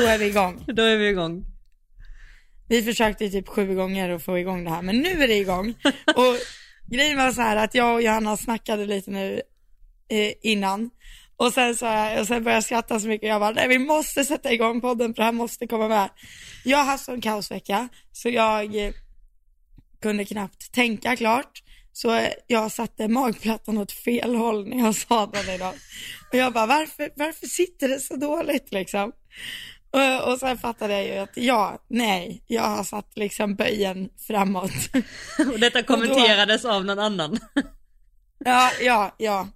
då är vi igång. Då är vi igång. Vi försökte typ sju gånger att få igång det här, men nu är det igång. Och grejen var så här att jag och Johanna snackade lite nu eh, innan. Och sen, så, och sen började jag skratta så mycket, jag bara, nej vi måste sätta igång podden för det här måste komma med. Jag har haft en kaosvecka, så jag eh, kunde knappt tänka klart. Så jag satte magplattan åt fel håll när jag sadlade idag. Och jag bara, varför, varför sitter det så dåligt liksom? Och, och sen fattade jag ju att ja, nej, jag har satt liksom böjen framåt. Och detta kommenterades och då, av någon annan. Ja, ja, ja.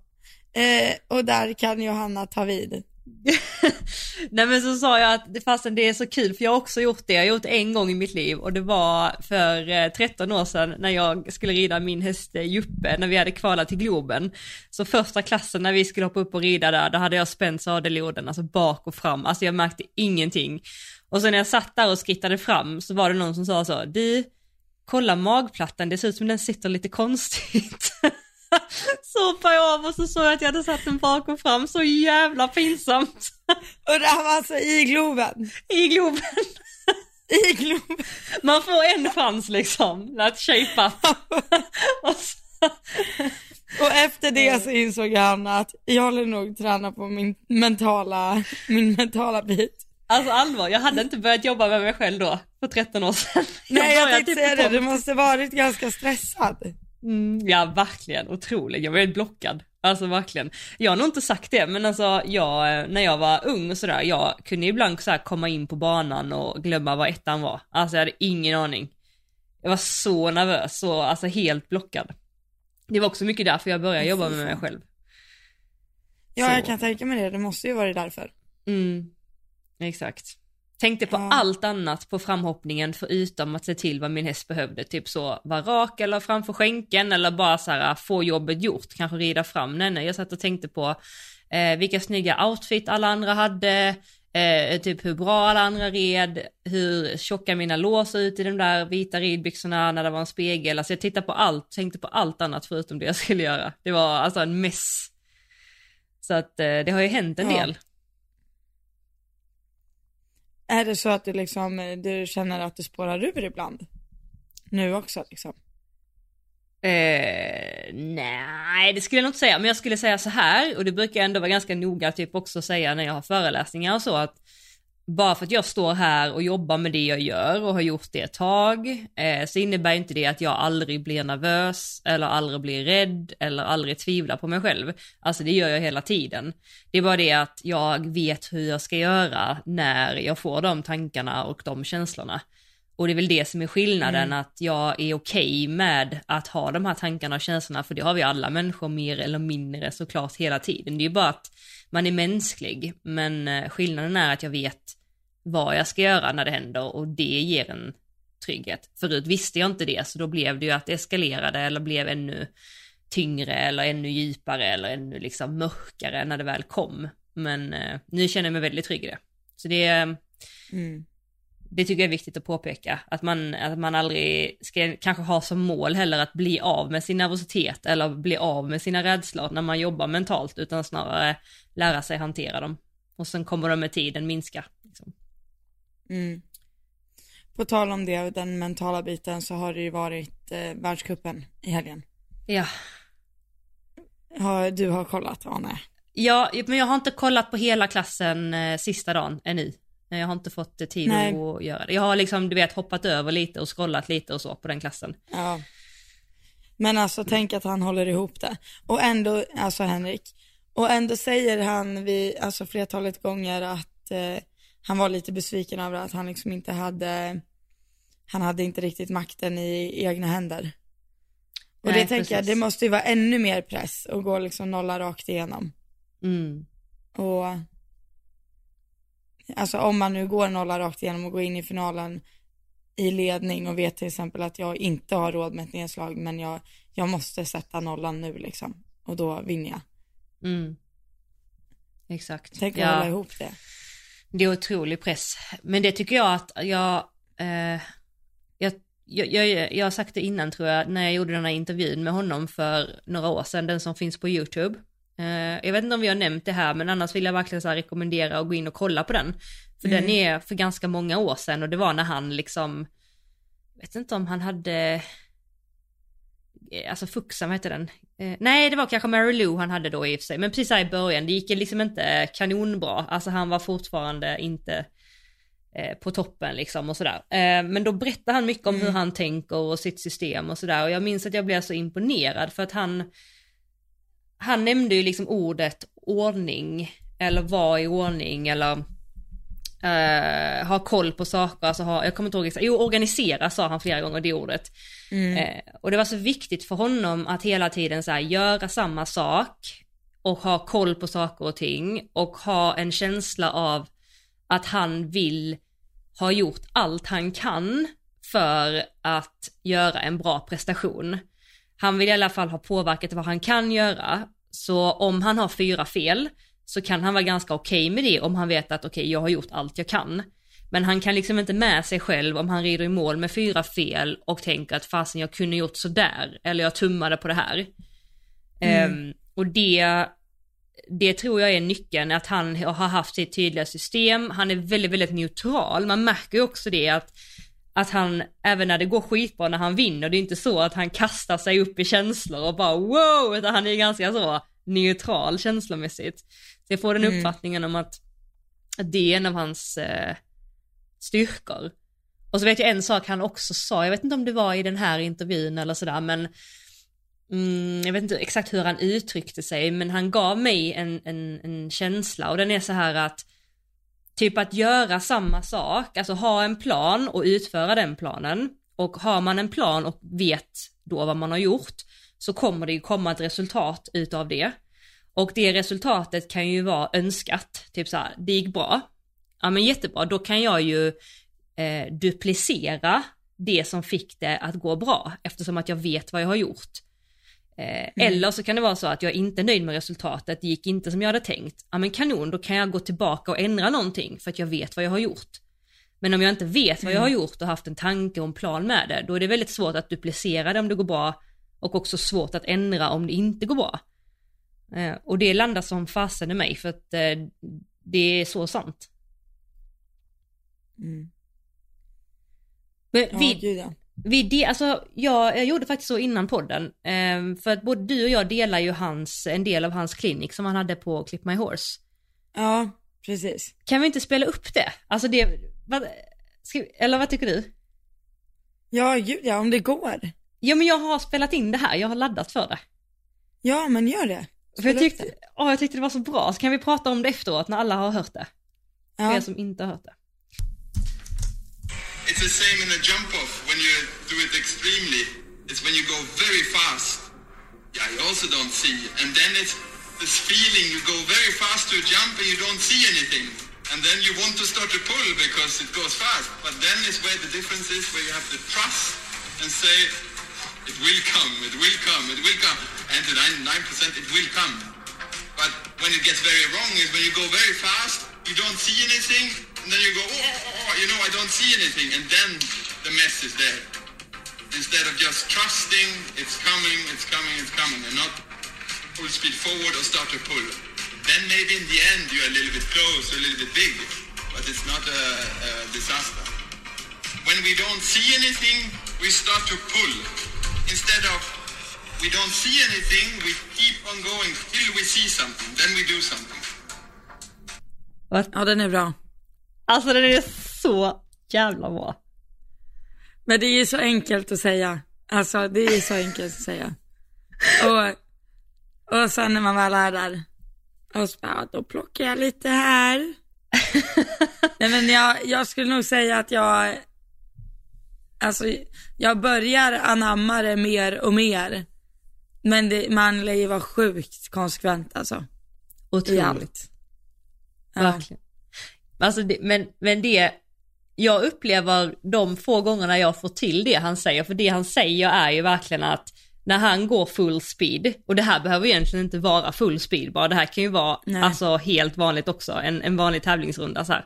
Eh, och där kan Johanna ta vid. Nej men så sa jag att fastän det är så kul för jag har också gjort det, jag har gjort det en gång i mitt liv och det var för eh, 13 år sedan när jag skulle rida min häst eh, Juppe när vi hade kvalat till Globen. Så första klassen när vi skulle hoppa upp och rida där, då hade jag spänt sadelloden alltså bak och fram, alltså jag märkte ingenting. Och sen när jag satt där och skrittade fram så var det någon som sa så, du, kolla magplattan, det ser ut som den sitter lite konstigt. så hoppade jag av och så såg jag att jag hade satt den bak och fram, så jävla pinsamt. och det här var alltså i Globen? I Globen. I Globen. Man får en chans liksom, att shape up. och, så... och efter det så insåg han att jag håller nog träna på min mentala, min mentala bit. Alltså allvar, jag hade inte börjat jobba med mig själv då, för 13 år sedan. Nej jag, jag tänkte typ säga det, du måste varit ganska stressad. Mm, ja, verkligen. Otroligt. Jag var helt blockad. Alltså verkligen. Jag har nog inte sagt det, men alltså jag, när jag var ung och sådär, jag kunde ibland så komma in på banan och glömma vad ettan var. Alltså jag hade ingen aning. Jag var så nervös, så alltså helt blockad. Det var också mycket därför jag började jobba med mig själv. Ja, så. jag kan tänka mig det. Det måste ju vara därför. Mm, exakt. Tänkte på ja. allt annat på framhoppningen förutom att se till vad min häst behövde. Typ så vara rak eller framför skänken eller bara så här få jobbet gjort, kanske rida fram. Nej, jag satt och tänkte på eh, vilka snygga outfit alla andra hade, eh, typ hur bra alla andra red, hur tjocka mina lås såg ut i de där vita ridbyxorna när det var en spegel. Alltså jag tittade på allt, tänkte på allt annat förutom det jag skulle göra. Det var alltså en mess. Så att eh, det har ju hänt en ja. del. Är det så att du liksom, eh, du känner att du spårar ur ibland? Nu också liksom? Eh, nej, det skulle jag nog inte säga, men jag skulle säga så här, och det brukar jag ändå vara ganska noga typ också säga när jag har föreläsningar och så, att bara för att jag står här och jobbar med det jag gör och har gjort det ett tag, eh, så innebär inte det att jag aldrig blir nervös eller aldrig blir rädd eller aldrig tvivlar på mig själv. Alltså det gör jag hela tiden. Det är bara det att jag vet hur jag ska göra när jag får de tankarna och de känslorna. Och det är väl det som är skillnaden, mm. att jag är okej okay med att ha de här tankarna och känslorna, för det har vi alla människor mer eller mindre såklart hela tiden. Det är ju bara att man är mänsklig, men eh, skillnaden är att jag vet vad jag ska göra när det händer och det ger en trygghet. Förut visste jag inte det, så då blev det ju att det eskalerade eller blev ännu tyngre eller ännu djupare eller ännu liksom mörkare när det väl kom. Men eh, nu känner jag mig väldigt trygg i det. Så det, mm. Det tycker jag är viktigt att påpeka, att man, att man aldrig ska kanske ha som mål heller att bli av med sin nervositet eller bli av med sina rädslor när man jobbar mentalt, utan snarare lära sig hantera dem. Och sen kommer de med tiden minska. Liksom. Mm. På tal om det, den mentala biten, så har det ju varit eh, världskuppen i helgen. Ja. Har, du har kollat, Anne? Ja, men jag har inte kollat på hela klassen eh, sista dagen ännu. Jag har inte fått tid Nej. att göra det. Jag har liksom, du vet, hoppat över lite och scrollat lite och så på den klassen. Ja. Men alltså tänk att han håller ihop det. Och ändå, alltså Henrik, och ändå säger han vid, alltså flertalet gånger att eh, han var lite besviken över att han liksom inte hade, han hade inte riktigt makten i egna händer. Och Nej, det tänker precis. jag, det måste ju vara ännu mer press och gå liksom nolla rakt igenom. Mm. Och alltså om man nu går nolla rakt igenom och går in i finalen i ledning och vet till exempel att jag inte har råd med ett nedslag men jag, jag måste sätta nollan nu liksom och då vinner jag. Mm. Exakt. Tänk att ja. hålla ihop det. Det är otrolig press. Men det tycker jag att jag, eh, jag, jag, jag, jag har sagt det innan tror jag, när jag gjorde den här intervjun med honom för några år sedan, den som finns på YouTube. Eh, jag vet inte om vi har nämnt det här men annars vill jag verkligen så rekommendera att gå in och kolla på den. För mm. den är för ganska många år sedan och det var när han liksom, vet inte om han hade, eh, alltså Fuxan, vad heter den? Eh, nej det var kanske Mary Lou han hade då i och för sig, men precis här i början, det gick liksom inte kanonbra, alltså han var fortfarande inte på toppen liksom och sådär. Men då berättar han mycket om mm. hur han tänker och sitt system och sådär och jag minns att jag blev så imponerad för att han, han nämnde ju liksom ordet ordning eller vara i ordning eller Uh, ha koll på saker, alltså ha, jag kommer inte ihåg exakt, jo organisera sa han flera gånger det ordet. Mm. Uh, och det var så viktigt för honom att hela tiden så här, göra samma sak och ha koll på saker och ting och ha en känsla av att han vill ha gjort allt han kan för att göra en bra prestation. Han vill i alla fall ha påverkat vad han kan göra, så om han har fyra fel så kan han vara ganska okej okay med det om han vet att okej, okay, jag har gjort allt jag kan. Men han kan liksom inte med sig själv om han rider i mål med fyra fel och tänker att fasen jag kunde gjort sådär, eller jag tummade på det här. Mm. Um, och det, det tror jag är nyckeln, att han har haft sitt tydliga system, han är väldigt, väldigt neutral. Man märker ju också det att, att han, även när det går skitbra när han vinner, det är inte så att han kastar sig upp i känslor och bara wow, utan han är ganska så neutral känslomässigt. Så jag får den mm. uppfattningen om att, att det är en av hans eh, styrkor. Och så vet jag en sak han också sa, jag vet inte om det var i den här intervjun eller sådär, men mm, jag vet inte exakt hur han uttryckte sig, men han gav mig en, en, en känsla och den är så här att typ att göra samma sak, alltså ha en plan och utföra den planen. Och har man en plan och vet då vad man har gjort, så kommer det ju komma ett resultat utav det. Och det resultatet kan ju vara önskat, typ så här, det gick bra. Ja men jättebra, då kan jag ju eh, duplicera det som fick det att gå bra eftersom att jag vet vad jag har gjort. Eh, mm. Eller så kan det vara så att jag är inte är nöjd med resultatet, det gick inte som jag hade tänkt. Ja men kanon, då kan jag gå tillbaka och ändra någonting för att jag vet vad jag har gjort. Men om jag inte vet vad jag har mm. gjort och haft en tanke och en plan med det, då är det väldigt svårt att duplicera det om det går bra och också svårt att ändra om det inte går bra. Eh, och det landar som fasen i mig för att eh, det är så sant. Mm. Men vid, ja. Vid det, alltså jag, jag gjorde faktiskt så innan podden, eh, för att både du och jag delar ju hans, en del av hans klinik som han hade på Clip My Horse. Ja, precis. Kan vi inte spela upp det? Alltså det, vad, ska, eller vad tycker du? Ja, gud ja, om det går. Ja men jag har spelat in det här, jag har laddat för det. Ja men gör det. För jag tyckte, åh, jag tyckte det var så bra, så kan vi prata om det efteråt när alla har hört det. Ja. För er som inte har hört det. It's the same in a jump off when you do it extremely. It's when you go very fast. Yeah, you also don't see. And then it's this feeling you go very fast to a jump and you don't see anything. And then you want to start to pull because it goes fast. But then is where the difference is, where you have to trust and say, it will come, it will come, it will come and to 99% it will come. But when it gets very wrong is when you go very fast, you don't see anything, and then you go, oh, oh, oh, oh, you know, I don't see anything, and then the mess is there. Instead of just trusting, it's coming, it's coming, it's coming, and not full speed forward or start to pull. Then maybe in the end you're a little bit close, a little bit big, but it's not a, a disaster. When we don't see anything, we start to pull. Instead of we don't see anything, we keep on going till we see something, then we do something. Ja, den är bra. Alltså den är så jävla bra. Men det är ju så enkelt att säga. Alltså det är så enkelt att säga. Och, och sen när man väl är där, och så bara, då plockar jag lite här. Nej men jag, jag skulle nog säga att jag, alltså jag börjar anamma det mer och mer. Men det, man lär ju vara sjukt konsekvent alltså. Otroligt. Ja. Verkligen. Alltså det, men, men det, jag upplever de få gångerna jag får till det han säger, för det han säger är ju verkligen att när han går full speed, och det här behöver egentligen inte vara full speed bara, det här kan ju vara alltså helt vanligt också, en, en vanlig tävlingsrunda så här,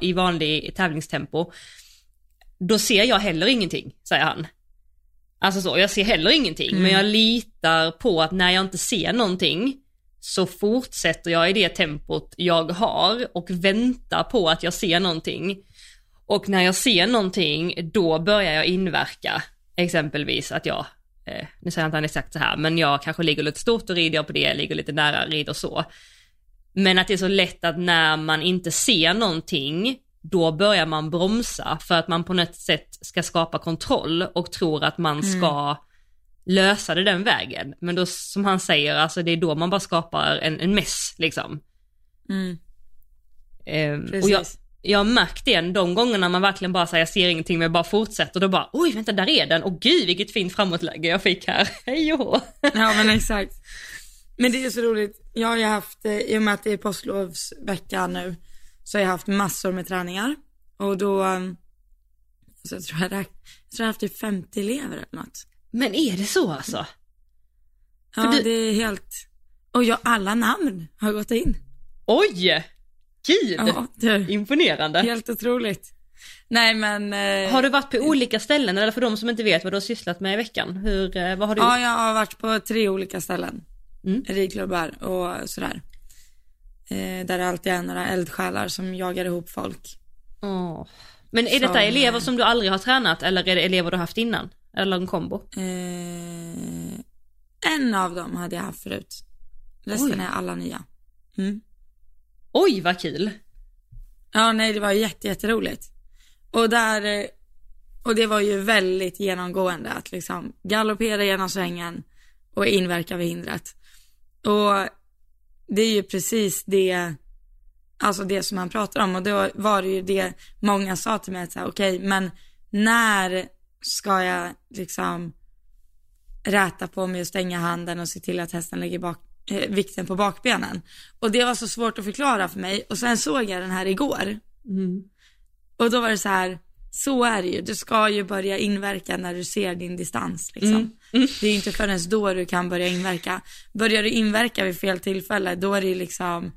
i vanlig tävlingstempo. Då ser jag heller ingenting, säger han. Alltså så, jag ser heller ingenting, mm. men jag litar på att när jag inte ser någonting så fortsätter jag i det tempot jag har och väntar på att jag ser någonting. Och när jag ser någonting, då börjar jag inverka. Exempelvis att jag, eh, nu säger jag inte exakt så här, men jag kanske ligger lite stort och rider på det, ligger lite nära, rider så. Men att det är så lätt att när man inte ser någonting, då börjar man bromsa för att man på något sätt ska skapa kontroll och tror att man ska lösa det den vägen. Men då som han säger, alltså det är då man bara skapar en, en mess liksom. Mm. Ehm, och jag, jag har märkt det de gångerna man verkligen bara säger jag ser ingenting men jag bara fortsätter då bara oj vänta där är den och gud vilket fint framåtläge jag fick här, hej. Ja men exakt. Men det är så roligt. Jag har ju haft, eh, i och med att det är påsklovsvecka nu, så har jag haft massor med träningar. Och då, eh, så jag tror jag, jag tror jag har haft typ 50 elever eller något. Men är det så alltså? Ja du- det är helt, och jag, alla namn har gått in. Oj! Gud! Ja, du, Imponerande. helt otroligt. Nej men, eh, Har du varit på olika ställen eller för de som inte vet vad du har sysslat med i veckan, hur, eh, vad har du ja gjort? jag har varit på tre olika ställen. Mm. Ridklubbar och sådär. Eh, där det alltid är några eldsjälar som jagar ihop folk. Åh. Men är detta Som, elever eh, som du aldrig har tränat eller är det elever du har haft innan? Eller en kombo? Eh, en av dem hade jag haft förut. Resten Oj. är alla nya. Mm. Oj vad kul! Ja, nej, det var jätte, jätteroligt. Och där, eh, och det var ju väldigt genomgående att liksom galoppera genom svängen och inverka vid hindret. Och det är ju precis det, alltså det som han pratar om och då var det ju det många sa till mig att säga, okej, men när ska jag liksom räta på mig och stänga handen och se till att hästen lägger bak, eh, vikten på bakbenen. Och det var så svårt att förklara för mig och sen såg jag den här igår Mm. och då var det så här, så är det ju. Du ska ju börja inverka när du ser din distans liksom. Det är ju inte förrän då du kan börja inverka. Börjar du inverka vid fel tillfälle, då är det ju liksom,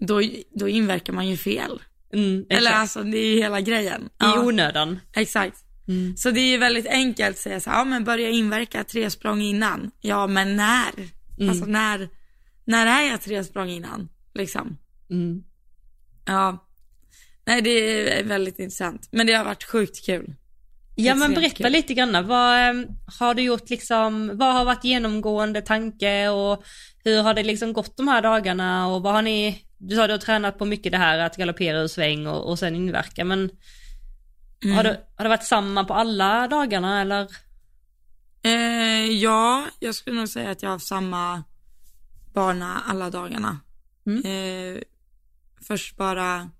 då, då inverkar man ju fel. Mm. Eller alltså det är ju hela grejen. I Ja, onödan. exakt. Mm. Så det är ju väldigt enkelt att säga så här, ja men börja inverka tre språng innan. Ja men när? Mm. Alltså när, när är jag tre språng innan? Liksom. Mm. Ja. Nej det är väldigt intressant. Men det har varit sjukt kul. Ja men berätta kul. lite grann, vad eh, har du gjort liksom, vad har varit genomgående tanke och hur har det liksom gått de här dagarna och vad har ni, du sa du har tränat på mycket det här att galoppera ur sväng och, och sen inverka men Mm. har, det, har det varit samma på alla dagarna eller? Eh, ja, jag skulle nog säga att jag har haft samma bana alla dagarna. Mm. Eh, först bara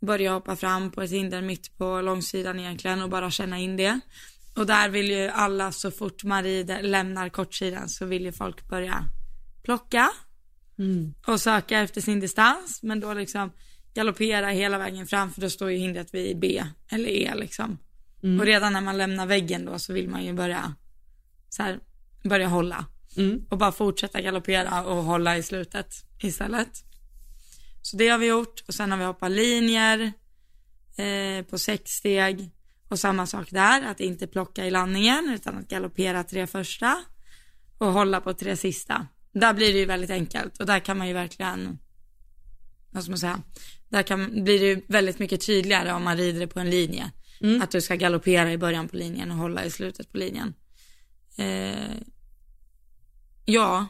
börja hoppa fram på ett hinder mitt på långsidan egentligen och bara känna in det. Och där vill ju alla så fort man rider, lämnar kortsidan så vill ju folk börja plocka Mm. och söka efter sin distans men då liksom galoppera hela vägen fram för då står ju hindret vid B eller E liksom. Mm. Och redan när man lämnar väggen då så vill man ju börja så här, börja hålla Mm. och bara fortsätta galoppera och hålla i slutet istället. Så det har vi gjort och sen har vi hoppat linjer eh, på sex steg och samma sak där, att inte plocka i landningen utan att galoppera tre första och hålla på tre sista. Där blir det ju väldigt enkelt och där kan man ju verkligen, vad ska man säga, där kan, blir det väldigt mycket tydligare om man rider på en linje. Mm. Att du ska galoppera i början på linjen och hålla i slutet på linjen. Eh, ja,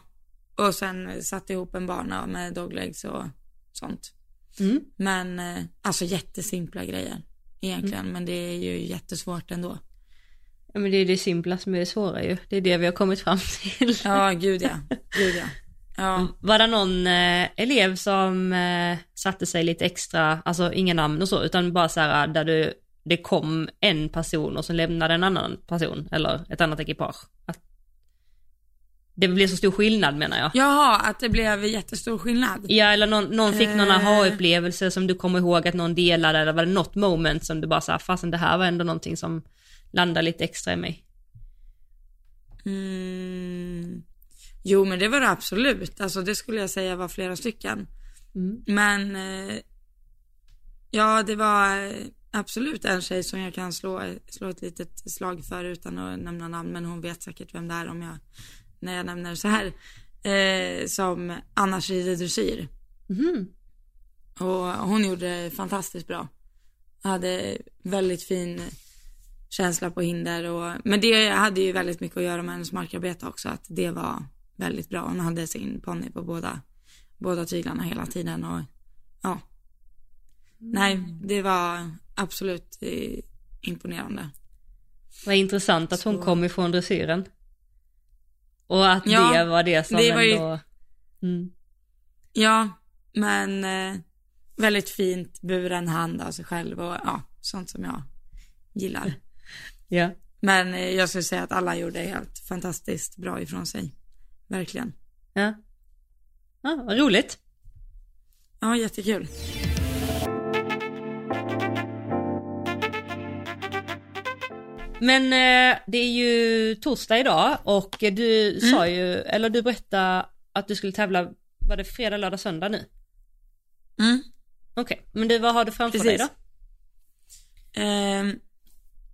och sen satte ihop en bana med doglegs och sånt. Mm. Men eh, alltså jättesimpla grejer egentligen, men det är ju jättesvårt ändå. Ja men det är det simpla som är det svåra ju, det är det vi har kommit fram till. Ja, gud ja. Gud ja. Ja, Var det någon eh, elev som eh, satte sig lite extra, alltså inga namn och så, utan bara så här där du, det kom en person och så lämnade en annan person eller ett annat ekipage? Att det blev så stor skillnad menar jag. Jaha, att det blev jättestor skillnad. Ja eller någon, någon fick någon Eh. aha-upplevelse som du kommer ihåg att någon delade eller var det något moment som du bara sa, fasen det här var ändå någonting som landade lite extra i mig. Mm. Jo, men det var det absolut. Alltså det skulle jag säga var flera stycken. Mm. Men eh, ja, det var eh, absolut en tjej som jag kan slå, slå ett litet slag för utan att nämna namn, men hon vet säkert vem det är om jag, när jag nämner så här. eh, som annars rider dressyr. Mhm. Och hon gjorde det fantastiskt bra. Hade väldigt fin känsla på hinder och, men det hade ju väldigt mycket att göra med hennes markarbete också, att det var väldigt bra. Hon hade sin ponny på båda, båda tyglarna hela tiden och ja. Nej, det var absolut eh, imponerande. Vad intressant att hon Så- kom ifrån dressyren. Och att Ja, det var det som det var ju- ändå... Mm. Ja, men eh, väldigt fint buren hand av sig själv och ja, sånt som jag gillar. Ja. Men eh, jag skulle säga att alla gjorde helt fantastiskt bra ifrån sig. Verkligen. Ja. Ja, vad roligt. Ja, jättekul. Men eh, det är ju torsdag idag och du sa ju, eller du berättade att du skulle tävla, var det fredag, lördag, söndag nu? Mm. Okej, men du, vad har du framför Precis. dig då? Ehm,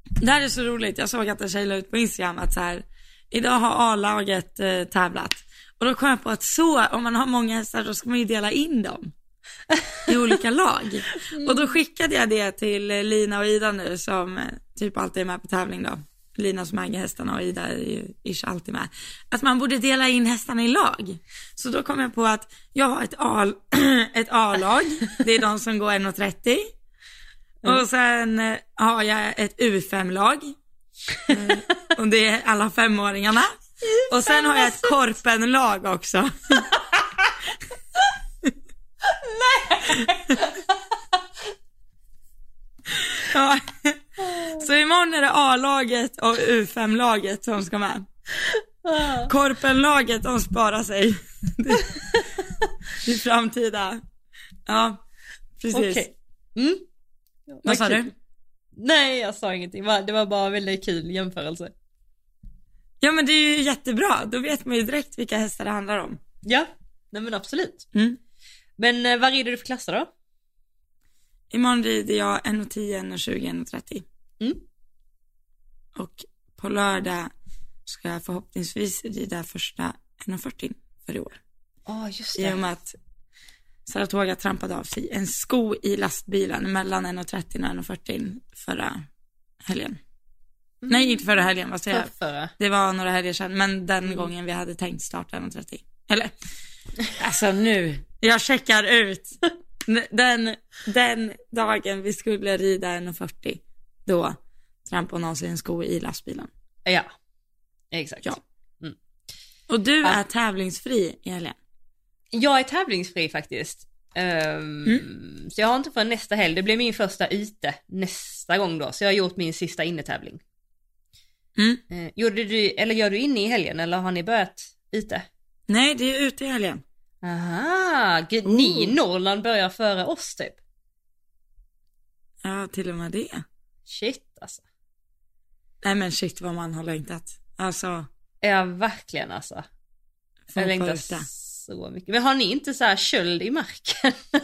det här är så roligt. Jag såg att en tjej la ut på Instagram att så här, idag har A-laget eh, tävlat. Och då kom jag på att så, om man har många hästar då ska man ju dela in dem i olika lag. Och då skickade jag det till eh, Lina och Ida nu som eh, typ alltid är med på tävling då. Lina som äger hästarna och Ida är ju ish alltid med. Att man borde dela in hästarna i lag. Så då kom jag på att jag har ett A- ett A-lag, det är de som går 1,30. Och sen eh, har jag ett U5-lag. Eh, och det är alla femåringarna. Och sen har jag ett korpenlag också. ja. Så imorgon är det A-laget och U5-laget som ska med. Korpenlaget, de sparar sig. I framtida. Ja, precis. Okej. Mm. Vad sa du? Nej, jag sa ingenting. Det var bara en väldigt kul jämförelse. Ja men det är ju jättebra, då vet man ju direkt vilka hästar det handlar om. Ja, nej men absolut. Mm. Men eh, vad rider du för klasser då? Imorgon rider jag 1,10, 1,20, 1,30. Mm. Och på lördag ska jag förhoppningsvis rida första 1,40 för i år. Ja, just I och med att Saratoga trampade av sig en sko i lastbilen mellan 1,30 och 1,40 förra helgen. Nej, inte förra helgen, vad säger jag? Förra. Det var några helger sedan, men den Mm. gången vi hade tänkt starta 1.30. Eller, alltså nu, jag checkar ut. Den, den dagen vi skulle rida 1.40, då trampade hon av sig en sko i lastbilen. Ja, exakt. Ja. Och du är tävlingsfri i helgen. Jag är tävlingsfri faktiskt. Ehm, Mm. Så jag har inte förrän nästa helg, det blir min första ute nästa gång då, så jag har gjort min sista innetävling. Mm. Eh, gjorde du, eller gör du inne i helgen eller har ni börjat ute? Nej, det är ute i helgen. Aha, gud, ni i Norrland börjar före oss typ. Ja, till och med det. Shit alltså. Nej men shit vad man har längtat. Alltså, Ja, verkligen alltså. Jag längtar. Så mycket. Men har ni inte så här köld i marken?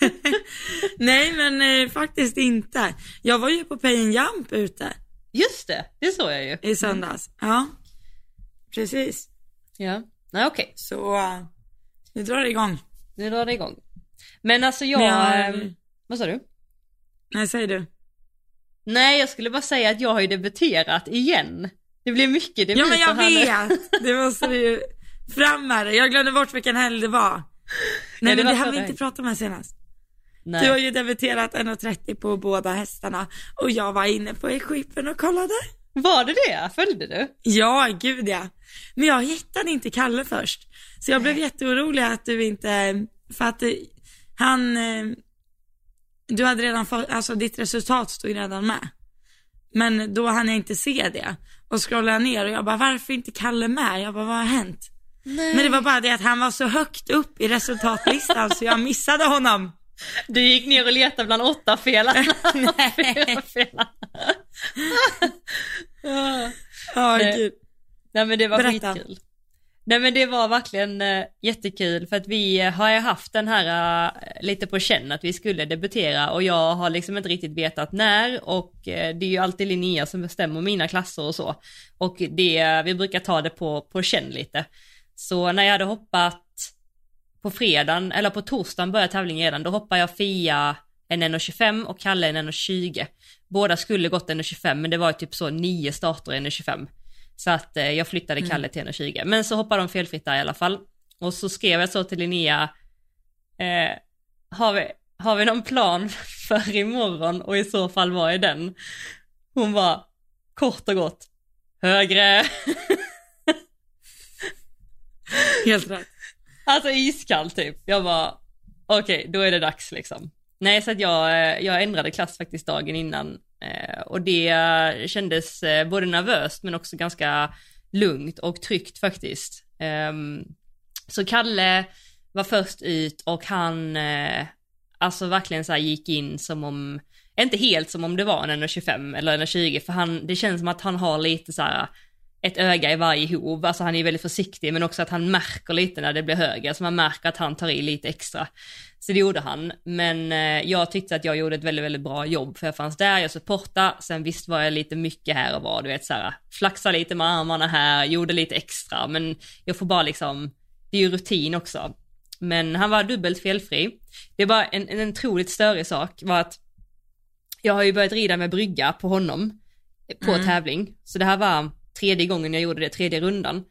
Nej men eh, faktiskt inte. Jag var ju på Pay and Jump ute Just det, det såg jag ju. i söndags. Ja, precis. Ja, nej okej, Så uh, nu drar det igång. nu drar det igång. Men alltså jag, Men jag- ehm, vad sa du? Nej, säger du. Nej, jag skulle bara säga att jag har ju debuterat igen. Det blir mycket debuter Ja men jag vet. Det måste du ju fram med det. Jag glömde bort vilken helg det var. Nej det men det hann vi inte prata om här senast. Nej. Du har ju debuterat 1.30 på båda hästarna och jag var inne på equipen och kollade. Var det det? Följde du? Ja, gud ja. Men jag hittade inte Kalle först. Så jag blev jätteorolig att du inte, för att han, eh, du hade redan fått, alltså ditt resultat stod redan med. Men då hann jag inte se det. Och scrollade ner och jag bara, varför inte Kalle med? Jag bara, vad har hänt? Nej. Men det var bara det att han var så högt upp i resultatlistan så jag missade honom. Du gick ner och letade bland åtta. Fyra felarna. ja. Nej. gud. Nej men det var Berätta. skitkul. Nej men det var verkligen äh, jättekul för att vi äh, har ju haft den här äh, lite på känn att vi skulle debutera och jag har liksom inte riktigt vetat när och det är ju alltid Linnea som bestämmer mina klasser och så. Och det, vi brukar ta det på, på känn lite. Så när jag hade hoppat på fredagen, eller på torsdagen började tävlingen redan, då hoppade jag Fia en 1,25 och Kalle en 1,20. Båda skulle gått 1,25 men det var typ så nio starter i 1,25. Så att eh, jag flyttade mm. Kalle till 1,20. Men så hoppade de felfritt där i alla fall. Och så skrev jag så till Linnea, eh, har, vi, har vi någon plan för imorgon och i så fall vad är den? Hon var kort och gott, högre. Helt rätt. Alltså iskall typ. Jag bara, okej, okay, då är det dags liksom. Nej, så att jag, eh, jag ändrade klass faktiskt dagen innan eh, och det eh, kändes både nervöst men också ganska lugnt och tryggt faktiskt. Ehm, så Kalle var först ut och han, alltså verkligen så gick in som om, inte helt som om det var en 1,25 eller 1,20 för han, det känns som att han har lite så här ett öga i varje hov, alltså han är väldigt försiktig men också att han märker lite när det blir högre, så man märker att han tar i lite extra. Så det gjorde han, men eh, jag tyckte att jag gjorde ett väldigt, väldigt bra jobb för jag fanns där, jag supportade, sen visst var jag lite mycket här och var, du vet såhär, flaxa lite med armarna här, gjorde lite extra, men jag får bara liksom, det är ju rutin också. Men han var dubbelt felfri. Det är bara en, en otroligt störig sak var att jag har ju börjat rida med brygga på honom på mm. tävling, så det här var tredje gången jag gjorde det, tredje rundan.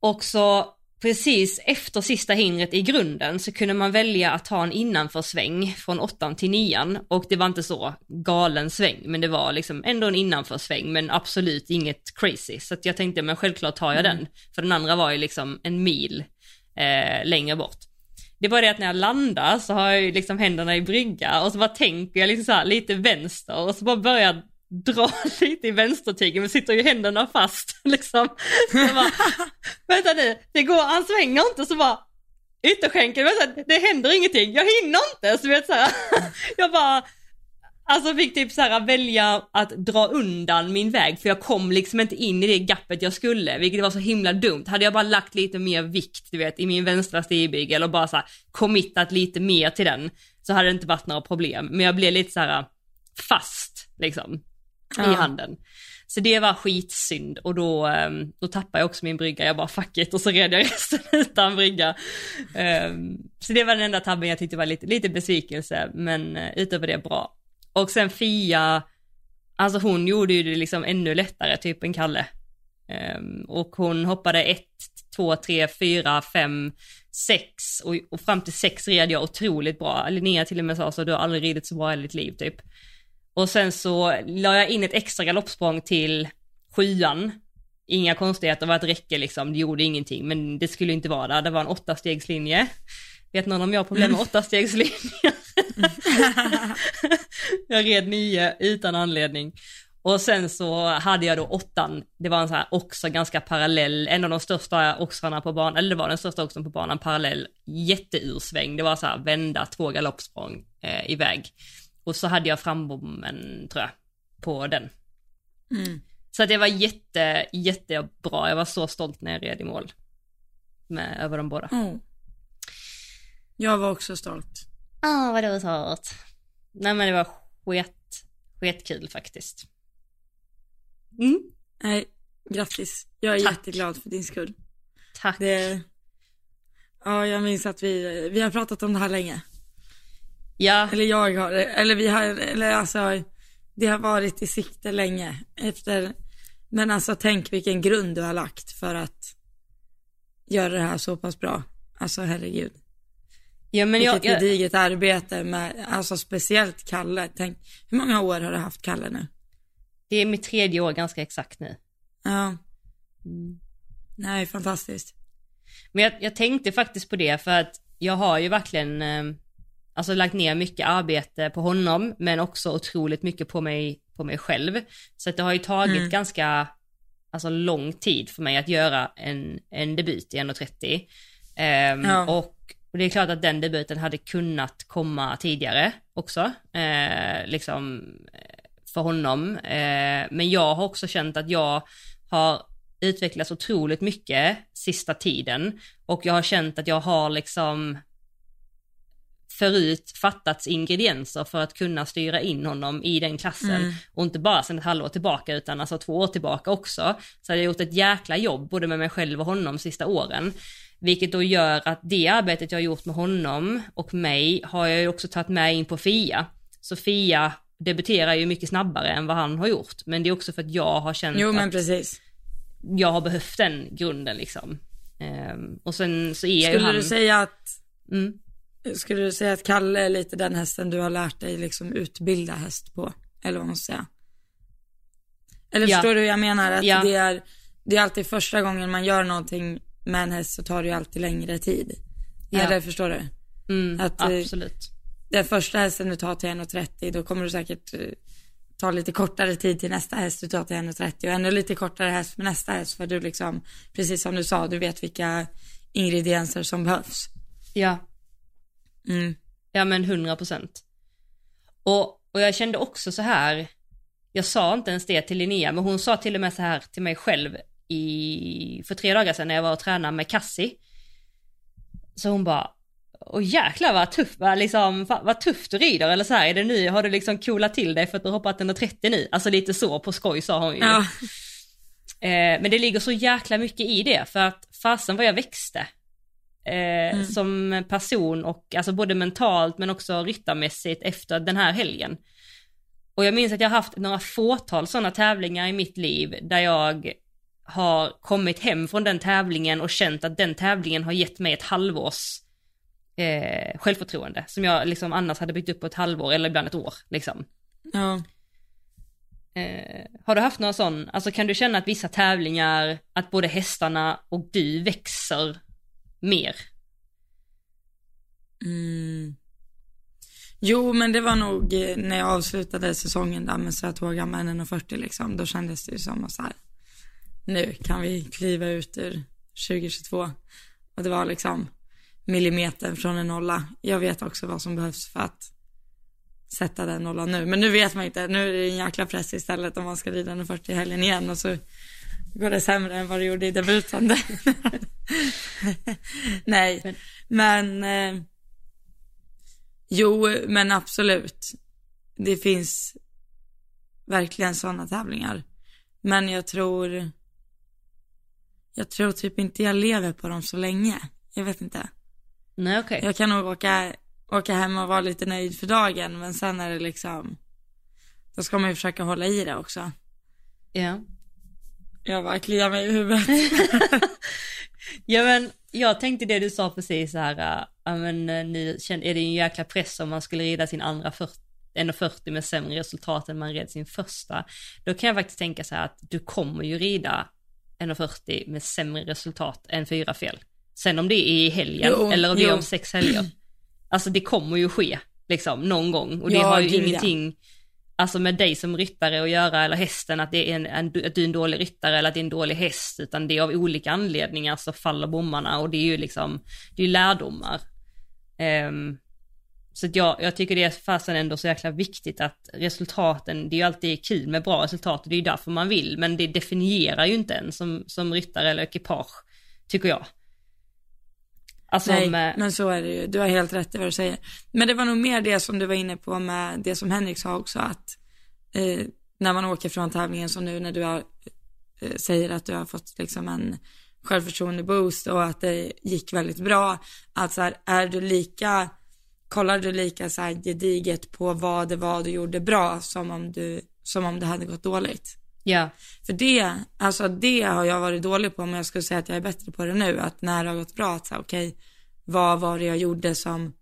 Och så precis efter sista hindret i grunden så kunde man välja att ta en innanförsväng från åttan till nian och det var inte så galen sväng men det var liksom ändå en innanförsväng men absolut inget crazy så att jag tänkte men självklart tar jag mm. den för den andra var ju liksom en mil eh, längre bort. Det var det att när jag landar så har jag liksom händerna i brygga och så bara tänker jag liksom så lite vänster och så bara börjar dra lite i vänstertygen men sitter ju händerna fast liksom. bara, vänta nu, det går, han svänger inte så bara ytterskänken, vänta, det händer ingenting, jag hinner inte. Så vet så här, jag bara, alltså fick typ så här välja att dra undan min väg för jag kom liksom inte in i det gappet jag skulle, vilket var så himla dumt. Hade jag bara lagt lite mer vikt, du vet, i min vänstra stigbygel och bara så här committat lite mer till den så hade det inte varit några problem. Men jag blev lite så här fast liksom ja. i handen. Så det var skitsynd och då, ehm, då tappade jag också min brygga, jag bara fuck it och så red jag resten utan brygga. Ehm, så det var den enda tabben jag tyckte var lite, lite besvikelse, men eh, utöver det bra. Och sen Fia, alltså hon gjorde ju det liksom ännu lättare, typ en Kalle. Ehm, och hon hoppade ett, två, tre, fyra, fem, sex och, och fram till sex red jag otroligt bra. Linnea till och med sa så, du har aldrig ridit så bra i ditt liv typ. Och sen så la jag in ett extra galoppsprång till sjuan. Inga konstigheter, det var ett räcke liksom, det gjorde ingenting, men det skulle inte vara där. Det var en åttastegslinje. Vet någon om jag har problem med åttastegslinjer? jag red nio utan anledning. Och sen så hade jag då åttan, det var en så här också ganska parallell, en av de största oxrarna på banan, eller det var den största oxen på banan, parallell jätteursväng, det var så här vända två galoppsprång eh, iväg. Och så hade jag frambommen tror jag, på den. Mm. Så det var jätte, jättebra. Jag var så stolt när jag red i mål. Med, över de båda. Mm. Jag var också stolt. Ja, ah, vad du stolt. Nej men det var sket, skitkul faktiskt. Mm. Nej, grattis. Jag är Tack. jätteglad för din skull. Tack. Det... Ja, jag minns att vi, vi har pratat om det här länge. Ja. Eller jag har, eller vi har, eller alltså, det har varit i sikte länge efter, men alltså tänk vilken grund du har lagt för att göra det här så pass bra. Alltså herregud. Ja, men Vilket jag, gediget arbete med, alltså speciellt Kalle. Tänk, hur många år har du haft Kalle nu? Det är mitt tredje år ganska exakt nu. Ja. Mm. Nej, fantastiskt. Men jag, jag, tänkte faktiskt på det för att jag har ju verkligen eh, alltså lagt ner mycket arbete på honom, men också otroligt mycket på mig, på mig själv. Så att det har ju tagit mm. ganska, alltså lång tid för mig att göra en, en debut i 1.30. Um, ja. och, och det är klart att den debuten hade kunnat komma tidigare också, eh, liksom för honom. Eh, men jag har också känt att jag har utvecklats otroligt mycket sista tiden och jag har känt att jag har liksom förut fattats ingredienser för att kunna styra in honom i den klassen. Mm. Och inte bara sedan ett halvår tillbaka utan alltså två år tillbaka också. Så jag har gjort ett jäkla jobb både med mig själv och honom de sista åren. Vilket då gör att det arbetet jag har gjort med honom och mig har jag ju också tagit med in på Fia. Så Fia debuterar ju mycket snabbare än vad han har gjort. Men det är också för att jag har känt Jo men att precis. jag har behövt den grunden liksom. Ehm, och sen så är ju Skulle han... du säga att, Mm. Skulle du säga att Kalle är lite den hästen du har lärt dig liksom utbilda häst på? Eller vad man ska säga. Eller Ja. förstår du hur jag menar? Att Ja. det, är, det är alltid första gången man gör någonting med en häst så tar det ju alltid längre tid. Ja. Eller förstår du? Mm, Att, eh, absolut. Den första hästen du tar till 1,30 då kommer du säkert eh, ta lite kortare tid till nästa häst du tar till 1,30 och ännu lite kortare häst med nästa häst för du liksom, precis som du sa, du vet vilka ingredienser som behövs. Ja. Mm. Ja men 100 procent. Och, och jag kände också så här, jag sa inte ens det till Linnea, men hon sa till och med så här till mig själv i, för tre dagar sedan när jag var och tränade med Cassie. Så hon bara, Åh jäklar vad tuff, vad, liksom, vad tufft du rider eller så här, är det nu, har du liksom coolat till dig för att du har hoppat 130 nu? Alltså lite så på skoj sa hon ju. Ja. Eh, men det ligger så jäkla mycket i det för att fasen vad jag växte. Eh, Som person och alltså både mentalt men också ryttarmässigt efter den här helgen. Och jag minns att jag har haft några fåtal sådana tävlingar i mitt liv där jag har kommit hem från den tävlingen och känt att den tävlingen har gett mig ett halvårs eh, självförtroende som jag liksom annars hade byggt upp på ett halvår eller ibland ett år liksom. ja. Eh, har du haft någon sån, alltså kan du känna att vissa tävlingar, att både hästarna och du växer mer? Mm. Jo, men det var nog eh, när jag avslutade säsongen där med Sötåga och 1,40 liksom. Då kändes det ju som att så här, nu kan vi kliva ut ur 2022. Och det var liksom millimeter från en nolla. Jag vet också vad som behövs för att sätta den nollan nu. Men nu vet man inte. Nu är det en jäkla press istället om man ska rida 1,40 i helgen igen och så går det sämre än vad det gjorde i debuten. Nej, men eh, Jo, men absolut. Det finns verkligen sådana tävlingar. Men jag tror, jag tror typ inte jag lever på dem så länge. Jag vet inte. Nej okej. Jag kan nog åka, åka hem och vara lite nöjd för dagen, men sen är det liksom, då ska man ju försöka hålla i det också. Ja. Jag bara kliar mig i huvudet. ja men jag tänkte det du sa precis så här, äh, ja men äh, nu känner- är det en jäkla press om man skulle rida sin andra 40 1,40 med sämre resultat än man red sin första. Då kan jag faktiskt tänka så här att du kommer ju rida 1,40 med sämre resultat än fyra fel. Sen om det är i helgen Jo, eller om det är jo. om sex helger. Alltså det kommer ju ske, liksom, någon gång. Och det Ja, har ju gud, ja alltså med dig som ryttare att göra, eller hästen, att, det är en, en, att du är en dålig ryttare eller att det är en dålig häst, utan det är av olika anledningar så faller bommarna och det är ju liksom, det är ju lärdomar. Um, så att jag, jag tycker det är fasen ändå så jäkla viktigt att resultaten, det är ju alltid kul med bra resultat och det är ju därför man vill, men det definierar ju inte en som, som ryttare eller ekipage, tycker jag. Alltså Nej, med, men så är det ju. Du har helt rätt i vad du säger. Men det var nog mer det som du var inne på med det som Henrik sa också att eh, när man åker från tävlingen som nu när du har, eh, säger att du har fått liksom en självförtroende boost och att det gick väldigt bra. Att så här, är du lika, kollar du lika så här gediget på vad det var du gjorde bra som om du, som om det hade gått dåligt? Ja, För det, alltså det har jag varit dålig på, men jag skulle säga att jag är bättre på det nu. Att när det har gått bra, att säga okej, vad var det jag gjorde som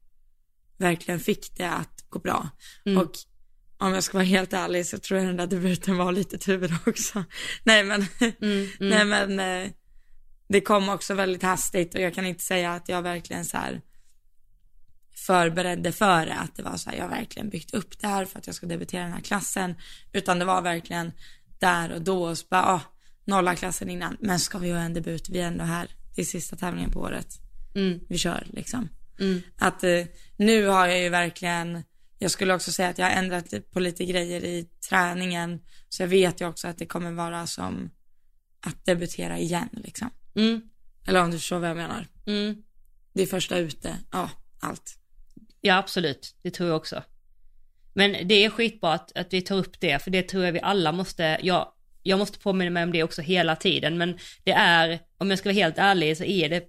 verkligen fick det att gå bra? Och om jag ska vara helt ärlig så tror jag den där debuten var lite tur också. Nej men, mm, mm. nej men, eh, det kom också väldigt hastigt och jag kan inte säga att jag verkligen så här förberedde för det, att det var så här, jag har verkligen byggt upp det här för att jag ska debutera i den här klassen, utan det var verkligen där och då och så bara, ah, nolla klassen innan, men ska vi göra en debut, vi är ändå här, det är sista tävlingen på året, Mm. vi kör liksom. Mm. Att eh, nu har jag ju verkligen, jag skulle också säga att jag har ändrat på lite grejer i träningen, så jag vet ju också att det kommer vara som att debutera igen liksom. Mm, Eller om du förstår vad jag menar. mm. Det är första ute, ja, allt. Ja absolut, det tror jag också. Men det är skitbra att, att vi tar upp det, för det tror jag vi alla måste, ja, jag måste påminna mig om det också hela tiden, men det är, om jag ska vara helt ärlig, så är det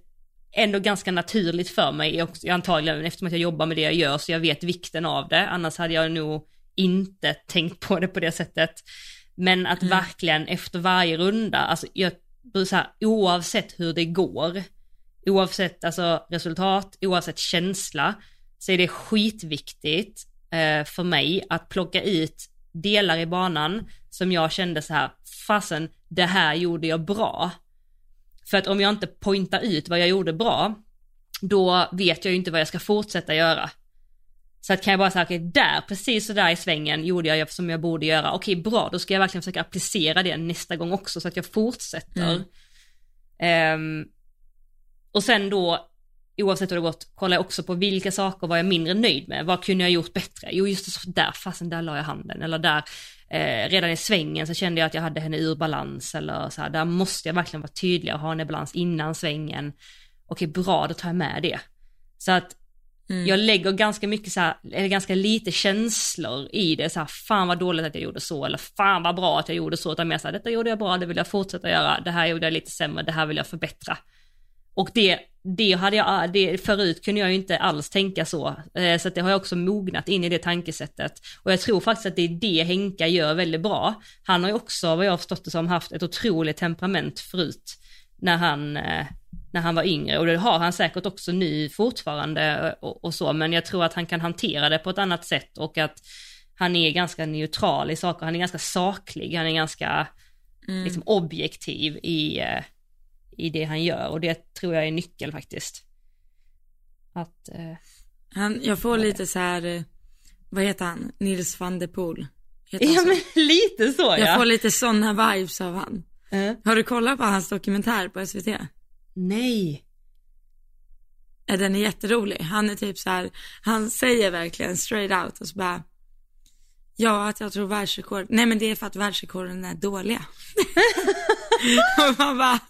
ändå ganska naturligt för mig, också, antagligen eftersom att jag jobbar med det jag gör, så jag vet vikten av det, annars hade jag nog inte tänkt på det på det sättet. Men att Mm. verkligen efter varje runda, alltså jag, så här, oavsett hur det går, oavsett alltså resultat, oavsett känsla, så är det skitviktigt eh, för mig att plocka ut delar i banan som jag kände så här, fasen, det här gjorde jag bra. För att om jag inte pointar ut vad jag gjorde bra, då vet jag ju inte vad jag ska fortsätta göra. Så att kan jag bara säga, okej där, precis så där i svängen gjorde jag som jag borde göra. Okej bra, då ska jag verkligen försöka applicera det nästa gång också så att jag fortsätter. Mm. Ehm, och sen då, oavsett hur det gått, kollar jag också på vilka saker var jag mindre nöjd med. Vad kunde jag gjort bättre? Jo just det, så där, fasen där la jag handen. Eller där, eh, redan i svängen så kände jag att jag hade henne ur balans. Eller så här, där måste jag verkligen vara tydlig och ha henne i balans innan svängen. Okej bra, då tar jag med det. Så att Mm. jag lägger ganska mycket så här, eller ganska lite känslor i det, så här, fan vad dåligt att jag gjorde så, eller fan vad bra att jag gjorde så, utan mer så här, detta gjorde jag bra, det vill jag fortsätta göra, det här gjorde jag lite sämre, det här vill jag förbättra. Och det, det hade jag, det, förut kunde jag ju inte alls tänka så, eh, så det har jag också mognat in i det tankesättet. Och jag tror faktiskt att det är det Henka gör väldigt bra. Han har ju också, vad jag har förstått det som, haft ett otroligt temperament förut, när han, eh, när han var yngre och det har han säkert också nu fortfarande och, och så men jag tror att han kan hantera det på ett annat sätt och att han är ganska neutral i saker, han är ganska saklig, han är ganska Mm. liksom objektiv i, eh, i det han gör och det tror jag är nyckel faktiskt. Att, eh, Han, jag får lite så här, eh, vad heter han, Nils van der Poel. Ja men lite så Jag ja. får lite sådana vibes av han. Eh, Har du kollat på hans dokumentär på SVT? nej. Den är jätterolig. Han är typ så här, han säger verkligen straight out och så bara, ja att jag tror världsrekord, nej men det är för att världsrekorden är dåliga. och man bara,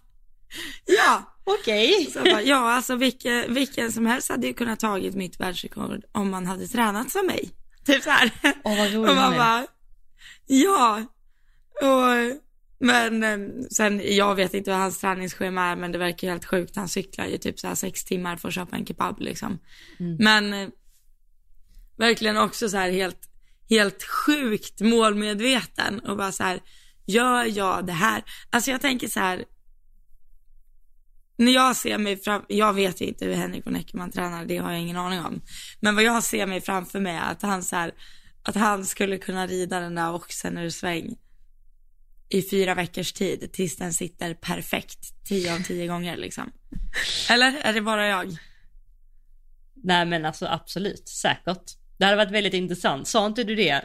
ja. Okej. Bara, ja alltså vilken, vilken som helst hade ju kunnat tagit mitt världsrekord om man hade tränat som mig. Typ så här. Åh vad rolig Och man bara, ja. Och, men eh, sen, jag vet inte vad hans träningsschema är, men det verkar ju helt sjukt. Han cyklar ju typ så här sex timmar för att köpa en kebab liksom. Mm. Men eh, verkligen också så här helt, helt sjukt målmedveten och bara så här, gör jag det här? Alltså jag tänker så här, när jag ser mig fram, jag vet ju inte hur Henrik von Eckermann tränar, det har jag ingen aning om. Men vad jag ser mig framför mig är att han så här, att han skulle kunna rida den där oxen ur sväng i fyra veckors tid tills den sitter perfekt tio av tio gånger liksom. Eller är det bara jag? Nej men alltså absolut, säkert. Det hade varit väldigt intressant. Sa inte du det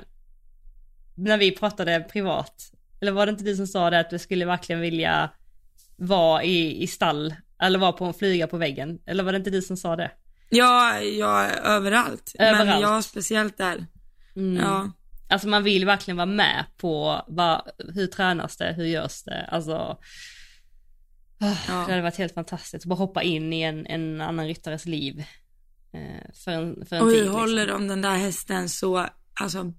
när vi pratade privat? Eller var det inte du som sa det att du skulle verkligen vilja vara i, i stall eller vara på en flyga på väggen? Eller var det inte du som sa det? Ja, ja överallt. Men Överallt. ja, speciellt där. Mm. Ja. Alltså man vill verkligen vara med på vad, hur tränas det, hur görs det, alltså. ah, Ja. Det hade varit helt fantastiskt att bara hoppa in i en, en annan ryttares liv. Eh, för en, för en Och tid. hur liksom. håller de den där hästen så, alltså